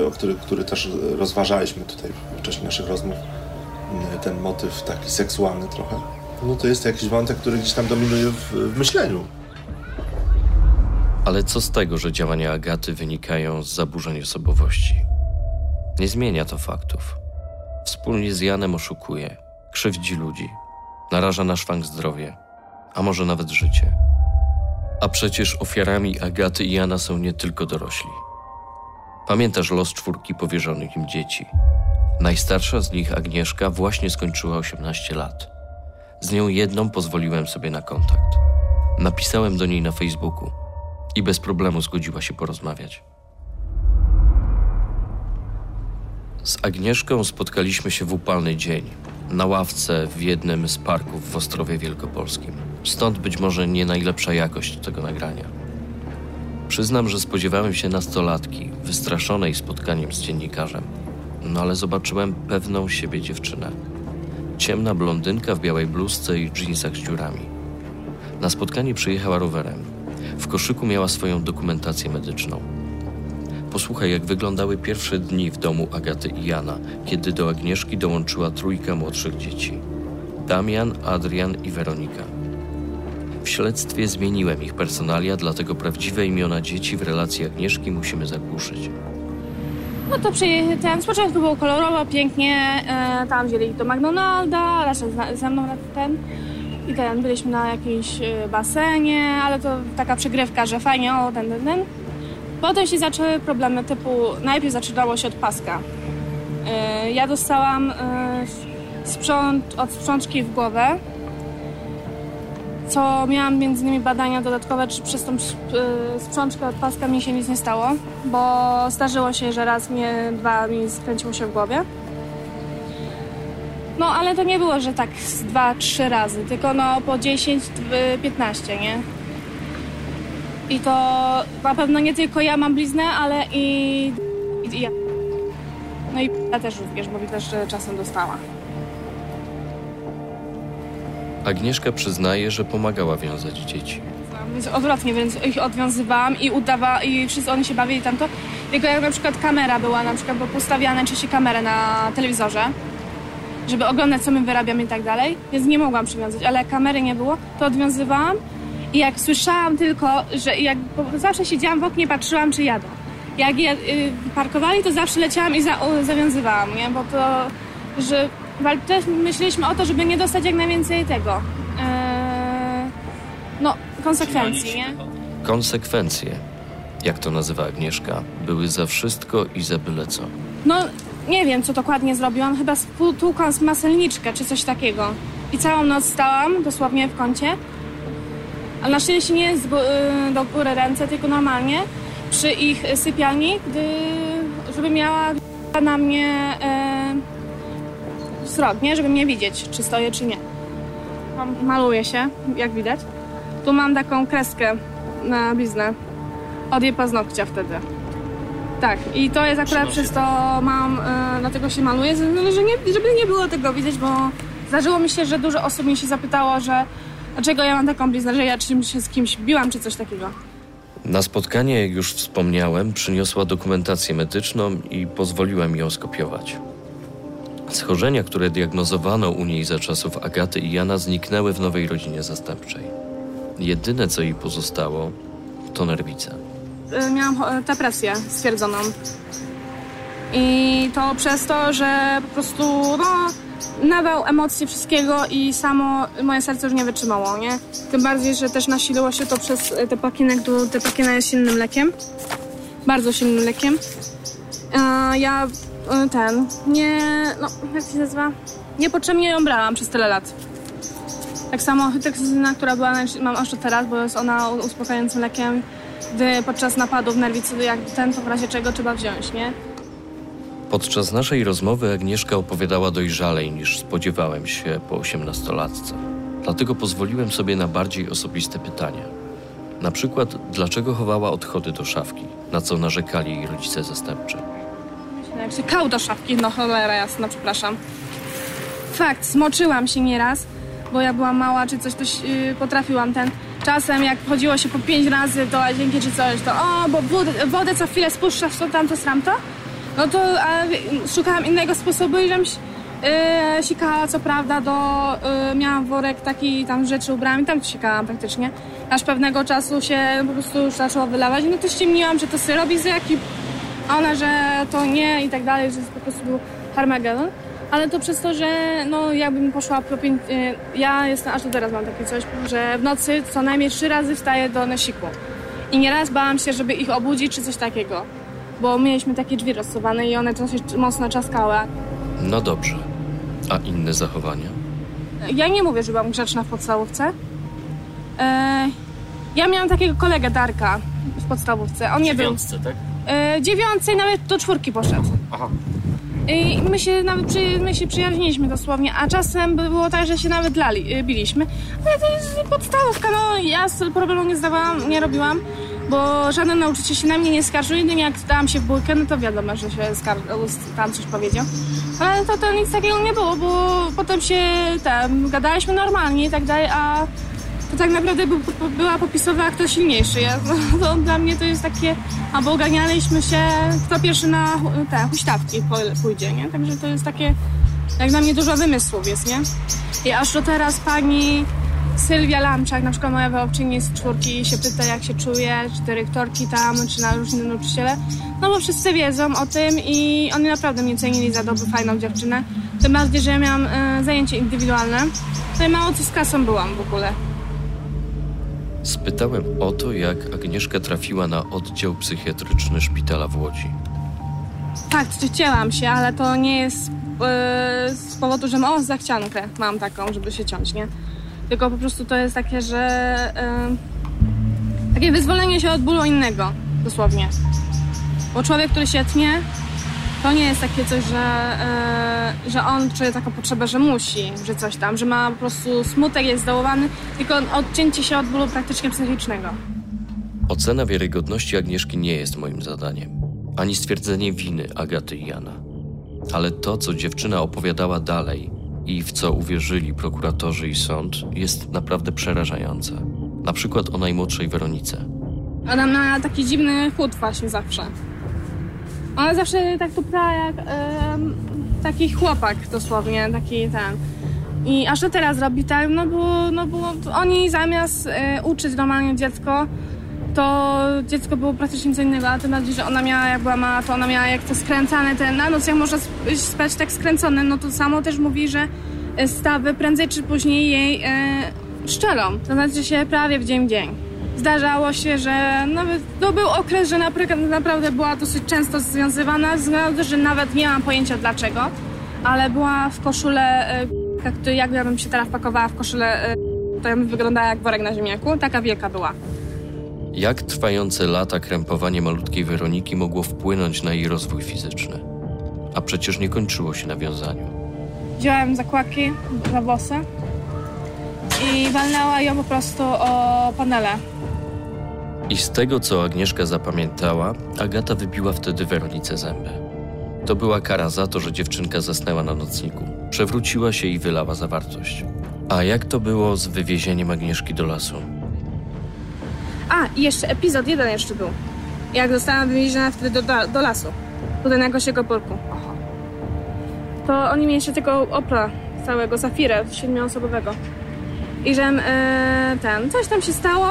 o który, który też rozważaliśmy tutaj w czasie naszych rozmów, ten motyw taki seksualny trochę, no to jest jakiś wątek, który gdzieś tam dominuje w, w myśleniu. Ale co z tego, że działania Agaty wynikają z zaburzeń osobowości? Nie zmienia to faktów. Wspólnie z Janem oszukuje, krzywdzi ludzi, naraża na szwank zdrowie, a może nawet życie. A przecież ofiarami Agaty i Jana są nie tylko dorośli. Pamiętasz los czwórki powierzonych im dzieci. Najstarsza z nich, Agnieszka, właśnie skończyła 18 lat. Z nią jedną pozwoliłem sobie na kontakt. Napisałem do niej na Facebooku i bez problemu zgodziła się porozmawiać. Z Agnieszką spotkaliśmy się w upalny dzień, na ławce w jednym z parków w Ostrowie Wielkopolskim. Stąd być może nie najlepsza jakość tego nagrania. Przyznam, że spodziewałem się nastolatki, wystraszonej spotkaniem z dziennikarzem. No ale zobaczyłem pewną siebie dziewczynę. Ciemna blondynka w białej bluzce i dżinsach z dziurami. Na spotkanie przyjechała rowerem. W koszyku miała swoją dokumentację medyczną. Posłuchaj, jak wyglądały pierwsze dni w domu Agaty i Jana, kiedy do Agnieszki dołączyła trójka młodszych dzieci: Damian, Adrian i Weronika. W śledztwie zmieniłem ich personalia, dlatego prawdziwe imiona dzieci w relacji Agnieszki musimy zagłuszyć. No to przy, ten, początku było kolorowo, pięknie, e, tam wzięli do McDonalda, razem ze mną ten i ten, byliśmy na jakimś e, basenie, ale to taka przegrywka, że fajnie, o, ten, ten, ten. Potem się zaczęły problemy typu, najpierw zaczynało się od paska. E, ja dostałam e, sprząt, od sprzączki w głowę, co miałam między innymi badania dodatkowe, czy przez tą y, sprzączkę od paska mi się nic nie stało, bo zdarzyło się, że raz mnie, dwa mi skręciło się w głowie. No, ale to nie było, że tak dwa, trzy razy, tylko no po 10, 15, nie? I to na pewno nie tylko ja mam bliznę, ale i, i ja. No i ja też również, bo mi też czasem dostała. Agnieszka przyznaje, że pomagała wiązać dzieci. Więc odwrotnie, więc ich odwiązywałam i udawałam, i wszyscy oni się bawili tamto. Tylko jak na przykład kamera była, na przykład, bo postawiane najczęściej kamerę na telewizorze, żeby oglądać, co my wyrabiamy i tak dalej, więc nie mogłam przywiązać, ale jak kamery nie było, to odwiązywałam i jak słyszałam tylko, że jak zawsze siedziałam w oknie, patrzyłam, czy jadą. Jak je y, parkowali, to zawsze leciałam i za, zawiązywałam, nie? Bo to, że też myśleliśmy o to, żeby nie dostać jak najwięcej tego. Eee, no, konsekwencji, nie? Konsekwencje, jak to nazywa Agnieszka, były za wszystko i za byle co. No, nie wiem, co dokładnie zrobiłam. Chyba spółtłukłam z maselniczkę czy coś takiego. I całą noc stałam, dosłownie w kącie. Ale na szczęście nie jest y, do góry ręce, tylko normalnie przy ich sypialni, gdy, żeby miała na mnie e, wzrok, nie? Żeby mnie widzieć, czy stoję, czy nie. Maluję się, jak widać. Tu mam taką kreskę na bliznę. Od jej paznokcia wtedy. Tak, i to jest akurat przez to mam, e, dlatego się maluję, że nie, żeby nie było tego widać, bo zdarzyło mi się, że dużo osób mi się zapytało, że dlaczego ja mam taką bliznę, że ja czymś się z kimś biłam, czy coś takiego. Na spotkanie, jak już wspomniałem, przyniosła dokumentację medyczną i pozwoliłem ją skopiować. Schorzenia, które diagnozowano u niej za czasów Agaty i Jana, zniknęły w nowej rodzinie zastępczej. Jedyne, co jej pozostało, to nerwica. Y, miałam depresję stwierdzoną. I to przez to, że po prostu no, nawał emocji wszystkiego i samo moje serce już nie wytrzymało, nie? Tym bardziej, że też nasiliło się to przez te pakinek, te pakina jest silnym lekiem. Bardzo silnym lekiem. E, ja e, ten, nie, no, jak się nazywa? Niepotrzebnie ją brałam przez tyle lat. Tak samo hydroksyzyna, która była, mam aż teraz, bo jest ona uspokajającym lekiem, gdy podczas napadów nerwicy, jak ten, to w razie czego trzeba wziąć, nie? Podczas naszej rozmowy Agnieszka opowiadała dojrzalej niż spodziewałem się po osiemnastolatce. Dlatego pozwoliłem sobie na bardziej osobiste pytania. Na przykład, dlaczego chowała odchody do szafki, na co narzekali jej rodzice zastępczy. Się kał do szafki, no cholera jasna, przepraszam. Fakt, zmoczyłam się nieraz, bo ja byłam mała, czy coś, to yy, potrafiłam ten. Czasem jak chodziło się po pięć razy do łazienki czy coś, to o, bo wodę, wodę co chwilę spuszczasz, to tamto, sramto. No to a, szukałam innego sposobu i żem yy, sikała, co prawda, do, yy, miałam worek taki tam rzeczy ubrałam i tam sikałam praktycznie. Aż pewnego czasu się po prostu już zaczęło wylewać, no to ściemniłam, że to syrop z jaki a ona, że to nie i tak dalej, że po prostu był Harmagedon. Ale to przez to, że no jakbym poszła po pięć... Ja jestem, aż do teraz mam takie coś, że w nocy co najmniej trzy razy wstaję do nasiku. I nieraz bałam się, żeby ich obudzić czy coś takiego. Bo mieliśmy takie drzwi rozsuwane i one dosyć mocno czaskały. No dobrze. A inne zachowania? Ja nie mówię, że byłam grzeczna w podstawówce. E, ja miałam takiego kolegę Darka w podstawówce. On nie był. tak? E, dziewiątce nawet do czwórki poszedł. Aha. I my się nawet przy, my się przyjaźniliśmy dosłownie, a czasem było tak, że się nawet lali, y, biliśmy. Ale to jest podstawówka, no ja z problemu nie zdawałam, nie robiłam, bo żaden nauczyciel się na mnie nie skarżył. Jedynie jak dałam się w bójkę, no to wiadomo, że się skar- tam coś powiedział. Ale to, to nic takiego nie było, bo potem się tam gadaliśmy normalnie i tak dalej, a to tak naprawdę by, była popisowa, kto silniejszy. No, to dla mnie to jest takie, albo oganialiśmy się, kto pierwszy na te huśtawki pójdzie, nie? Także to jest takie, jak dla mnie dużo wymysłów jest, nie? I aż do teraz pani Sylwia Lamczak, na przykład moja wychowczyni z czwórki się pyta, jak się czuje, czy dyrektorki tam, czy na różne nauczyciele. No bo wszyscy wiedzą o tym i oni naprawdę mnie cenili za dobrą, fajną dziewczynę. Tym bardziej, że ja miałam y, zajęcie indywidualne. No i mało co z klasą byłam w ogóle. Spytałem o to, jak Agnieszka trafiła na oddział psychiatryczny szpitala w Łodzi. Tak, chciałam się, ale to nie jest yy, z powodu, że o, zachciankę mam taką, żeby się ciąć, nie? Tylko po prostu to jest takie, że yy, takie wyzwolenie się od bólu innego, dosłownie. Bo człowiek, który się tnie, to nie jest takie coś, że, yy, że on czuje taką potrzebę, że musi, że coś tam, że ma po prostu smutek, jest zdołowany, tylko odcięcie się od bólu praktycznie psychicznego. Ocena wiarygodności Agnieszki nie jest moim zadaniem, ani stwierdzenie winy Agaty i Jana. Ale to, co dziewczyna opowiadała dalej i w co uwierzyli prokuratorzy i sąd, jest naprawdę przerażające. Na przykład o najmłodszej Weronice. Ona ma taki dziwny chłód właśnie zawsze. Ona zawsze tak tupla jak taki chłopak dosłownie, taki ten. I aż do teraz robi tak, no bo, no bo oni zamiast e, uczyć normalnie dziecko, to dziecko było praktycznie co innego, a tym bardziej, że ona miała, jak była mała, to ona miała jak to skręcane, ten na noc, jak można spać tak skręcone, no to samo też mówi, że stawy prędzej czy później jej e, szczelą. To znaczy się prawie w dzień w dzień zdarzało się, że nawet to był okres, że naprawdę była dosyć często związywana, względu że nawet nie mam pojęcia dlaczego, ale była w koszule, e, jak ja bym się teraz pakowała w koszulę, e, to ja bym wyglądała jak worek na ziemniaku, taka wielka była. Jak trwające lata krępowanie malutkiej Weroniki mogło wpłynąć na jej rozwój fizyczny? A przecież nie kończyło się na wiązaniu. Wziąłem zakładki za włosy i walnęła ją po prostu o panele i z tego, co Agnieszka zapamiętała, Agata wybiła wtedy Weronice zęby. To była kara za to, że dziewczynka zasnęła na nocniku. Przewróciła się i wylała zawartość. A jak to było z wywiezieniem Agnieszki do lasu? A, i jeszcze epizod jeden jeszcze był. Jak zostałam wywieziona wtedy do, do lasu. Tutaj na Gosiego Porku. To oni mieli jeszcze tego Opla całego, Zafirę, siedmioosobowego. I że e, ten, coś tam się stało,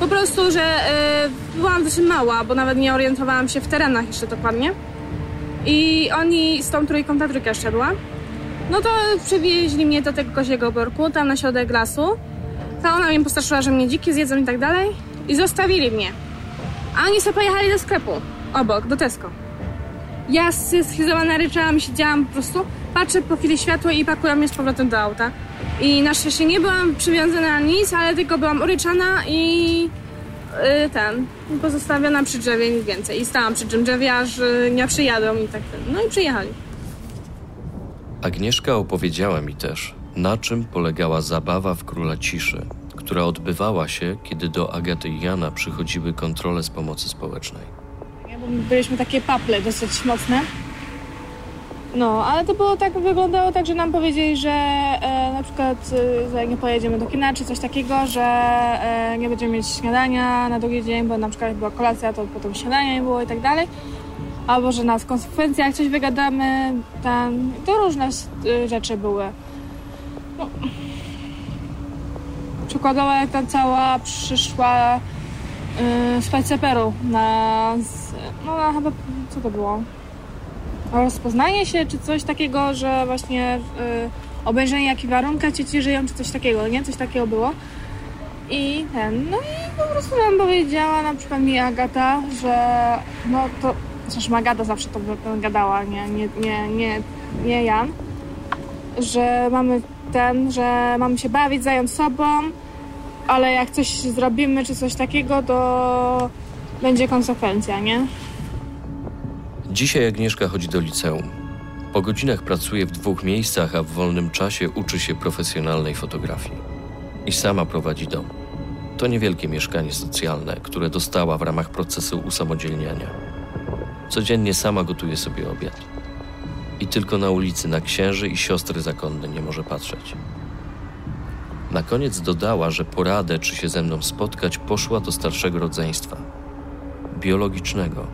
po prostu, że y, byłam dosyć mała, bo nawet nie orientowałam się w terenach jeszcze dokładnie. I oni z tą trójką, ta trójka szedła. No to przywieźli mnie do tego koziego borku, tam na środek lasu. Ta ona mnie postraszyła, że mnie dziki zjedzą i tak dalej. I zostawili mnie. A oni sobie pojechali do sklepu. Obok, do Tesco. Ja schizowana ryczałam, siedziałam po prostu, patrzę po chwili światło i pakują mnie z powrotem do auta. I na szczęście nie byłam przywiązana na nic, ale tylko byłam uryczana i yy, ten, pozostawiona przy drzewie, nic więcej. I stałam przy tym drzewie, aż yy, nie przyjadą i tak. No i przyjechali. Agnieszka opowiedziała mi też, na czym polegała zabawa w Króla Ciszy, która odbywała się, kiedy do Agaty i Jana przychodziły kontrole z pomocy społecznej. Byliśmy takie paple dosyć mocne. No, ale to było tak, wyglądało tak, że nam powiedzieli, że e, na przykład e, nie pojedziemy do kina czy coś takiego, że e, nie będziemy mieć śniadania na drugi dzień, bo na przykład była kolacja, to potem śniadania nie było i tak dalej. Albo, że nas w konsekwencjach coś wygadamy, tam, to różne e, rzeczy były. No. Przykładowo jak ta cała przyszła yy, z Pajceperu na, no chyba, co to było? Rozpoznanie się, czy coś takiego, że właśnie yy, obejrzenie jakich warunkach dzieci żyją, czy coś takiego, nie? Coś takiego było. I ten, no i po prostu nam powiedziała na przykład mi Agata, że no to, zresztą Agata zawsze to gadała, nie, nie, nie, nie, nie Jan, że mamy ten, że mamy się bawić, zająć sobą, ale jak coś zrobimy, czy coś takiego, to będzie konsekwencja, nie? Dzisiaj Agnieszka chodzi do liceum. Po godzinach pracuje w dwóch miejscach, a w wolnym czasie uczy się profesjonalnej fotografii. I sama prowadzi dom. To niewielkie mieszkanie socjalne, które dostała w ramach procesu usamodzielniania. Codziennie sama gotuje sobie obiad. I tylko na ulicy na księży i siostry zakonne nie może patrzeć. Na koniec dodała, że poradę, czy się ze mną spotkać, poszła do starszego rodzeństwa biologicznego,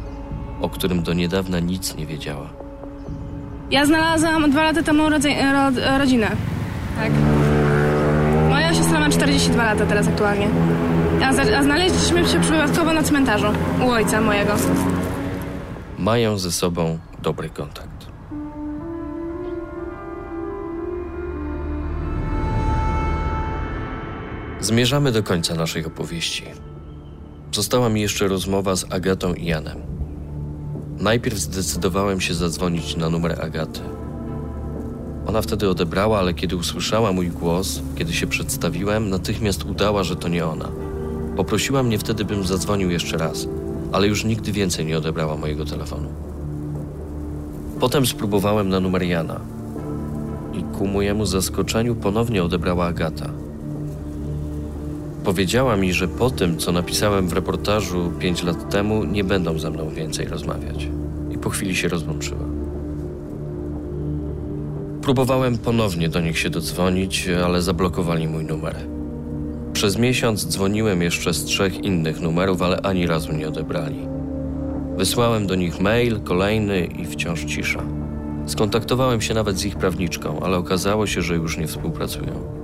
o którym do niedawna nic nie wiedziała. Ja znalazłam dwa lata temu rodze- ro- rodzinę. Tak. Moja siostra ma 42 lata teraz aktualnie. A, a znaleźliśmy się przypadkowo na cmentarzu u ojca mojego. Mają ze sobą dobry kontakt. Zmierzamy do końca naszej opowieści. Została mi jeszcze rozmowa z Agatą i Janem. Najpierw zdecydowałem się zadzwonić na numer Agaty. Ona wtedy odebrała, ale kiedy usłyszała mój głos, kiedy się przedstawiłem, natychmiast udała, że to nie ona. Poprosiła mnie wtedy, bym zadzwonił jeszcze raz, ale już nigdy więcej nie odebrała mojego telefonu. Potem spróbowałem na numer Jana i ku mojemu zaskoczeniu ponownie odebrała Agata. Powiedziała mi, że po tym, co napisałem w reportażu pięć lat temu, nie będą ze mną więcej rozmawiać. I po chwili się rozłączyła. Próbowałem ponownie do nich się dodzwonić, ale zablokowali mój numer. Przez miesiąc dzwoniłem jeszcze z trzech innych numerów, ale ani razu nie odebrali. Wysłałem do nich mail, kolejny i wciąż cisza. Skontaktowałem się nawet z ich prawniczką, ale okazało się, że już nie współpracują.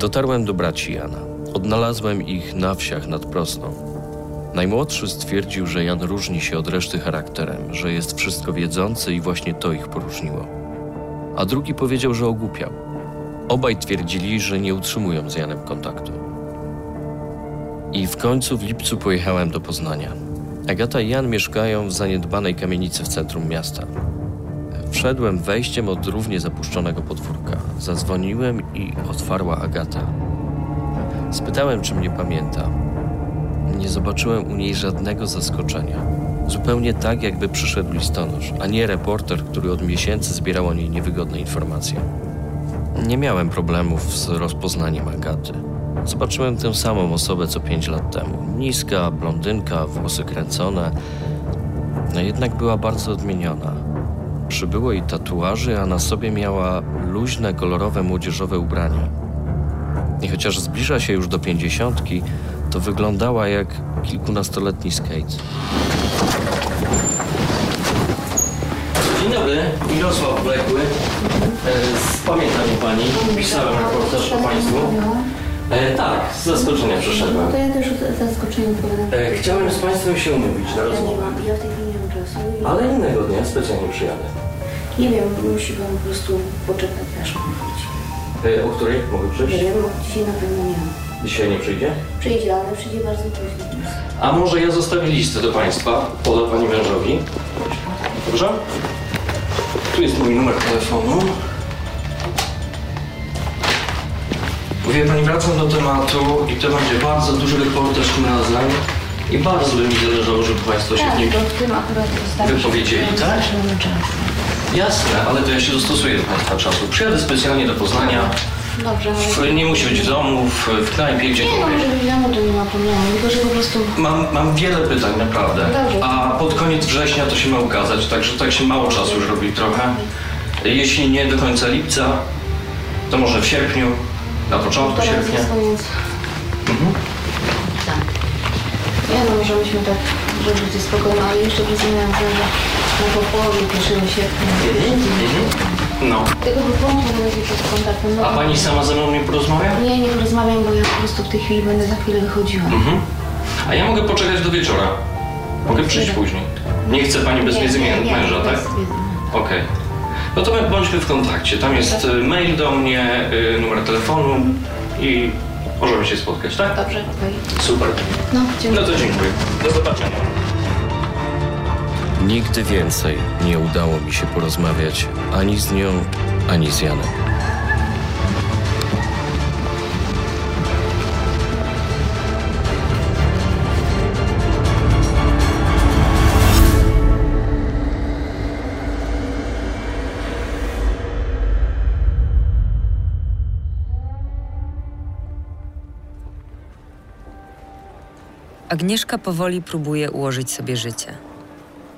Dotarłem do braci Jana. Odnalazłem ich na wsiach nad Prosną. Najmłodszy stwierdził, że Jan różni się od reszty charakterem, że jest wszystko wiedzący i właśnie to ich poróżniło. A drugi powiedział, że ogłupiał. Obaj twierdzili, że nie utrzymują z Janem kontaktu. I w końcu w lipcu pojechałem do Poznania. Agata i Jan mieszkają w zaniedbanej kamienicy w centrum miasta. Wszedłem wejściem od równie zapuszczonego podwórka. Zadzwoniłem i otwarła Agata. Spytałem, czy mnie pamięta. Nie zobaczyłem u niej żadnego zaskoczenia. Zupełnie tak, jakby przyszedł listonosz, a nie reporter, który od miesięcy zbierał o niej niewygodne informacje. Nie miałem problemów z rozpoznaniem Agaty. Zobaczyłem tę samą osobę co pięć lat temu. Niska, blondynka, włosy kręcone. No jednak była bardzo odmieniona. Przybyło jej tatuaży, a na sobie miała luźne, kolorowe, młodzieżowe ubrania. I chociaż zbliża się już do pięćdziesiątki, to wyglądała jak kilkunastoletni skate. Dzień dobry, Mirosław Wlekły. E, pamięta mnie Pani, pisałem reportaż o Państwu. E, tak, z zaskoczenia przyszedłem. No to ja też z odpowiadam. E, chciałem z Państwem się umówić na rozmowę. Ale innego dnia specjalnie przyjadę. Nie wiem, musi pan po prostu poczekać, aż wróci. E, o której mogę Nie przyjść? wiem, bo dzisiaj na pewno nie. Dzisiaj nie przyjdzie? Przyjdzie, ale przyjdzie bardzo późno. A może ja zostawię listę do Państwa, poda Pani mężowi. Dobrze? Tu jest mój numer telefonu. Wie Pani, wracam do tematu i to będzie bardzo duży reportaż tym razem. I bardzo by mi zależało, żeby Państwo się w nim Tak, w tym akurat wypowiedzieli, tak? Jasne, ale to ja się dostosuję do Państwa czasu. Przyjadę specjalnie do Poznania. Dobrze, ale... Nie musi być w domu, w, w knajpie, Nie, no może być w domu, to nie ma problemu, tylko że po prostu... Mam, mam wiele pytań, naprawdę. Dobrze. A pod koniec września to się ma ukazać, także tak się mało czasu już robi trochę. Jeśli nie do końca lipca, to może w sierpniu, na początku Teraz sierpnia. jest koniec. Mhm. Nie no, może myśmy tak, żeby być spokojno, ale jeszcze rozumiem, że na po połowie 1 sierpnia. No. Tego wyłączę na razie pod kontaktem. No, A pani sama ze mną nie porozmawia? Nie, nie porozmawiam, bo ja po prostu w tej chwili będę za chwilę wychodziła. Mhm. A ja mogę poczekać do wieczora. Mogę przyjść później. Nie chce pani bez Nie, wiedzy nie, nie, męża, bez tak? Okej. No to my bądźmy w kontakcie. Tam jest y, mail do mnie, y, numer telefonu i możemy się spotkać, tak? Dobrze, okej. Super. No, No dziękuję. to dziękuję. Do zobaczenia. Nigdy więcej nie udało mi się porozmawiać ani z nią, ani z Janem. Agnieszka powoli próbuje ułożyć sobie życie.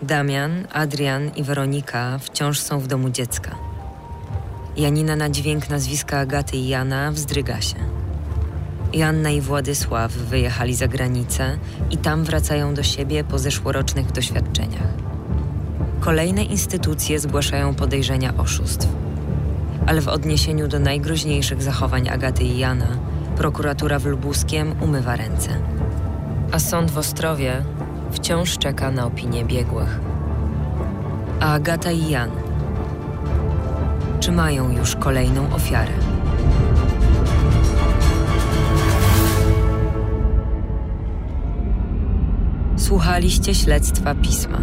Damian, Adrian i Weronika wciąż są w domu dziecka. Janina na dźwięk nazwiska Agaty i Jana wzdryga się. Joanna i Władysław wyjechali za granicę i tam wracają do siebie po zeszłorocznych doświadczeniach. Kolejne instytucje zgłaszają podejrzenia oszustw. Ale w odniesieniu do najgroźniejszych zachowań Agaty i Jana, prokuratura w Lubuskiem umywa ręce. A sąd w Ostrowie wciąż czeka na opinię biegłych. A Agata i Jan, czy mają już kolejną ofiarę? Słuchaliście śledztwa pisma,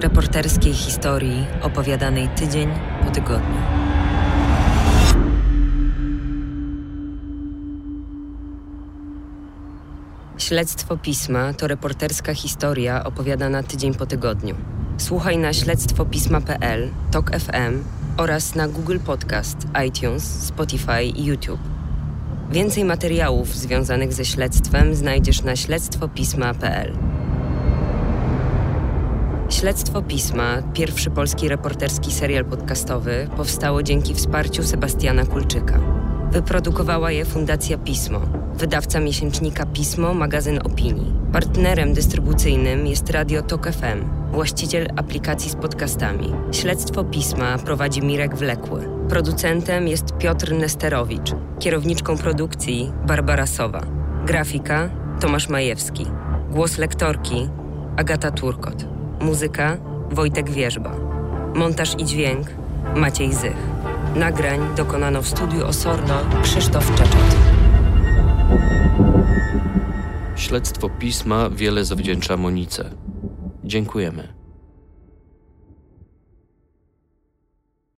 reporterskiej historii opowiadanej tydzień po tygodniu. Śledztwo pisma to reporterska historia opowiadana tydzień po tygodniu. Słuchaj na śledztwopisma.pl, TOK FM oraz na Google Podcast, iTunes, Spotify i YouTube. Więcej materiałów związanych ze śledztwem znajdziesz na śledztwopisma.pl. Śledztwo Pisma, pierwszy polski reporterski serial podcastowy, powstało dzięki wsparciu Sebastiana Kulczyka. Wyprodukowała je Fundacja Pismo, wydawca miesięcznika Pismo, magazyn opinii. Partnerem dystrybucyjnym jest Radio Tok FM, właściciel aplikacji z podcastami. Śledztwo Pisma prowadzi Mirek Wlekły. Producentem jest Piotr Nesterowicz. Kierowniczką produkcji Barbara Sowa. Grafika Tomasz Majewski. Głos lektorki Agata Turkot. Muzyka Wojtek Wierzba. Montaż i dźwięk Maciej Zych. Nagrań dokonano w studiu Osorno Krzysztof Czeczot. Śledztwo pisma wiele zawdzięcza Monice. Dziękujemy.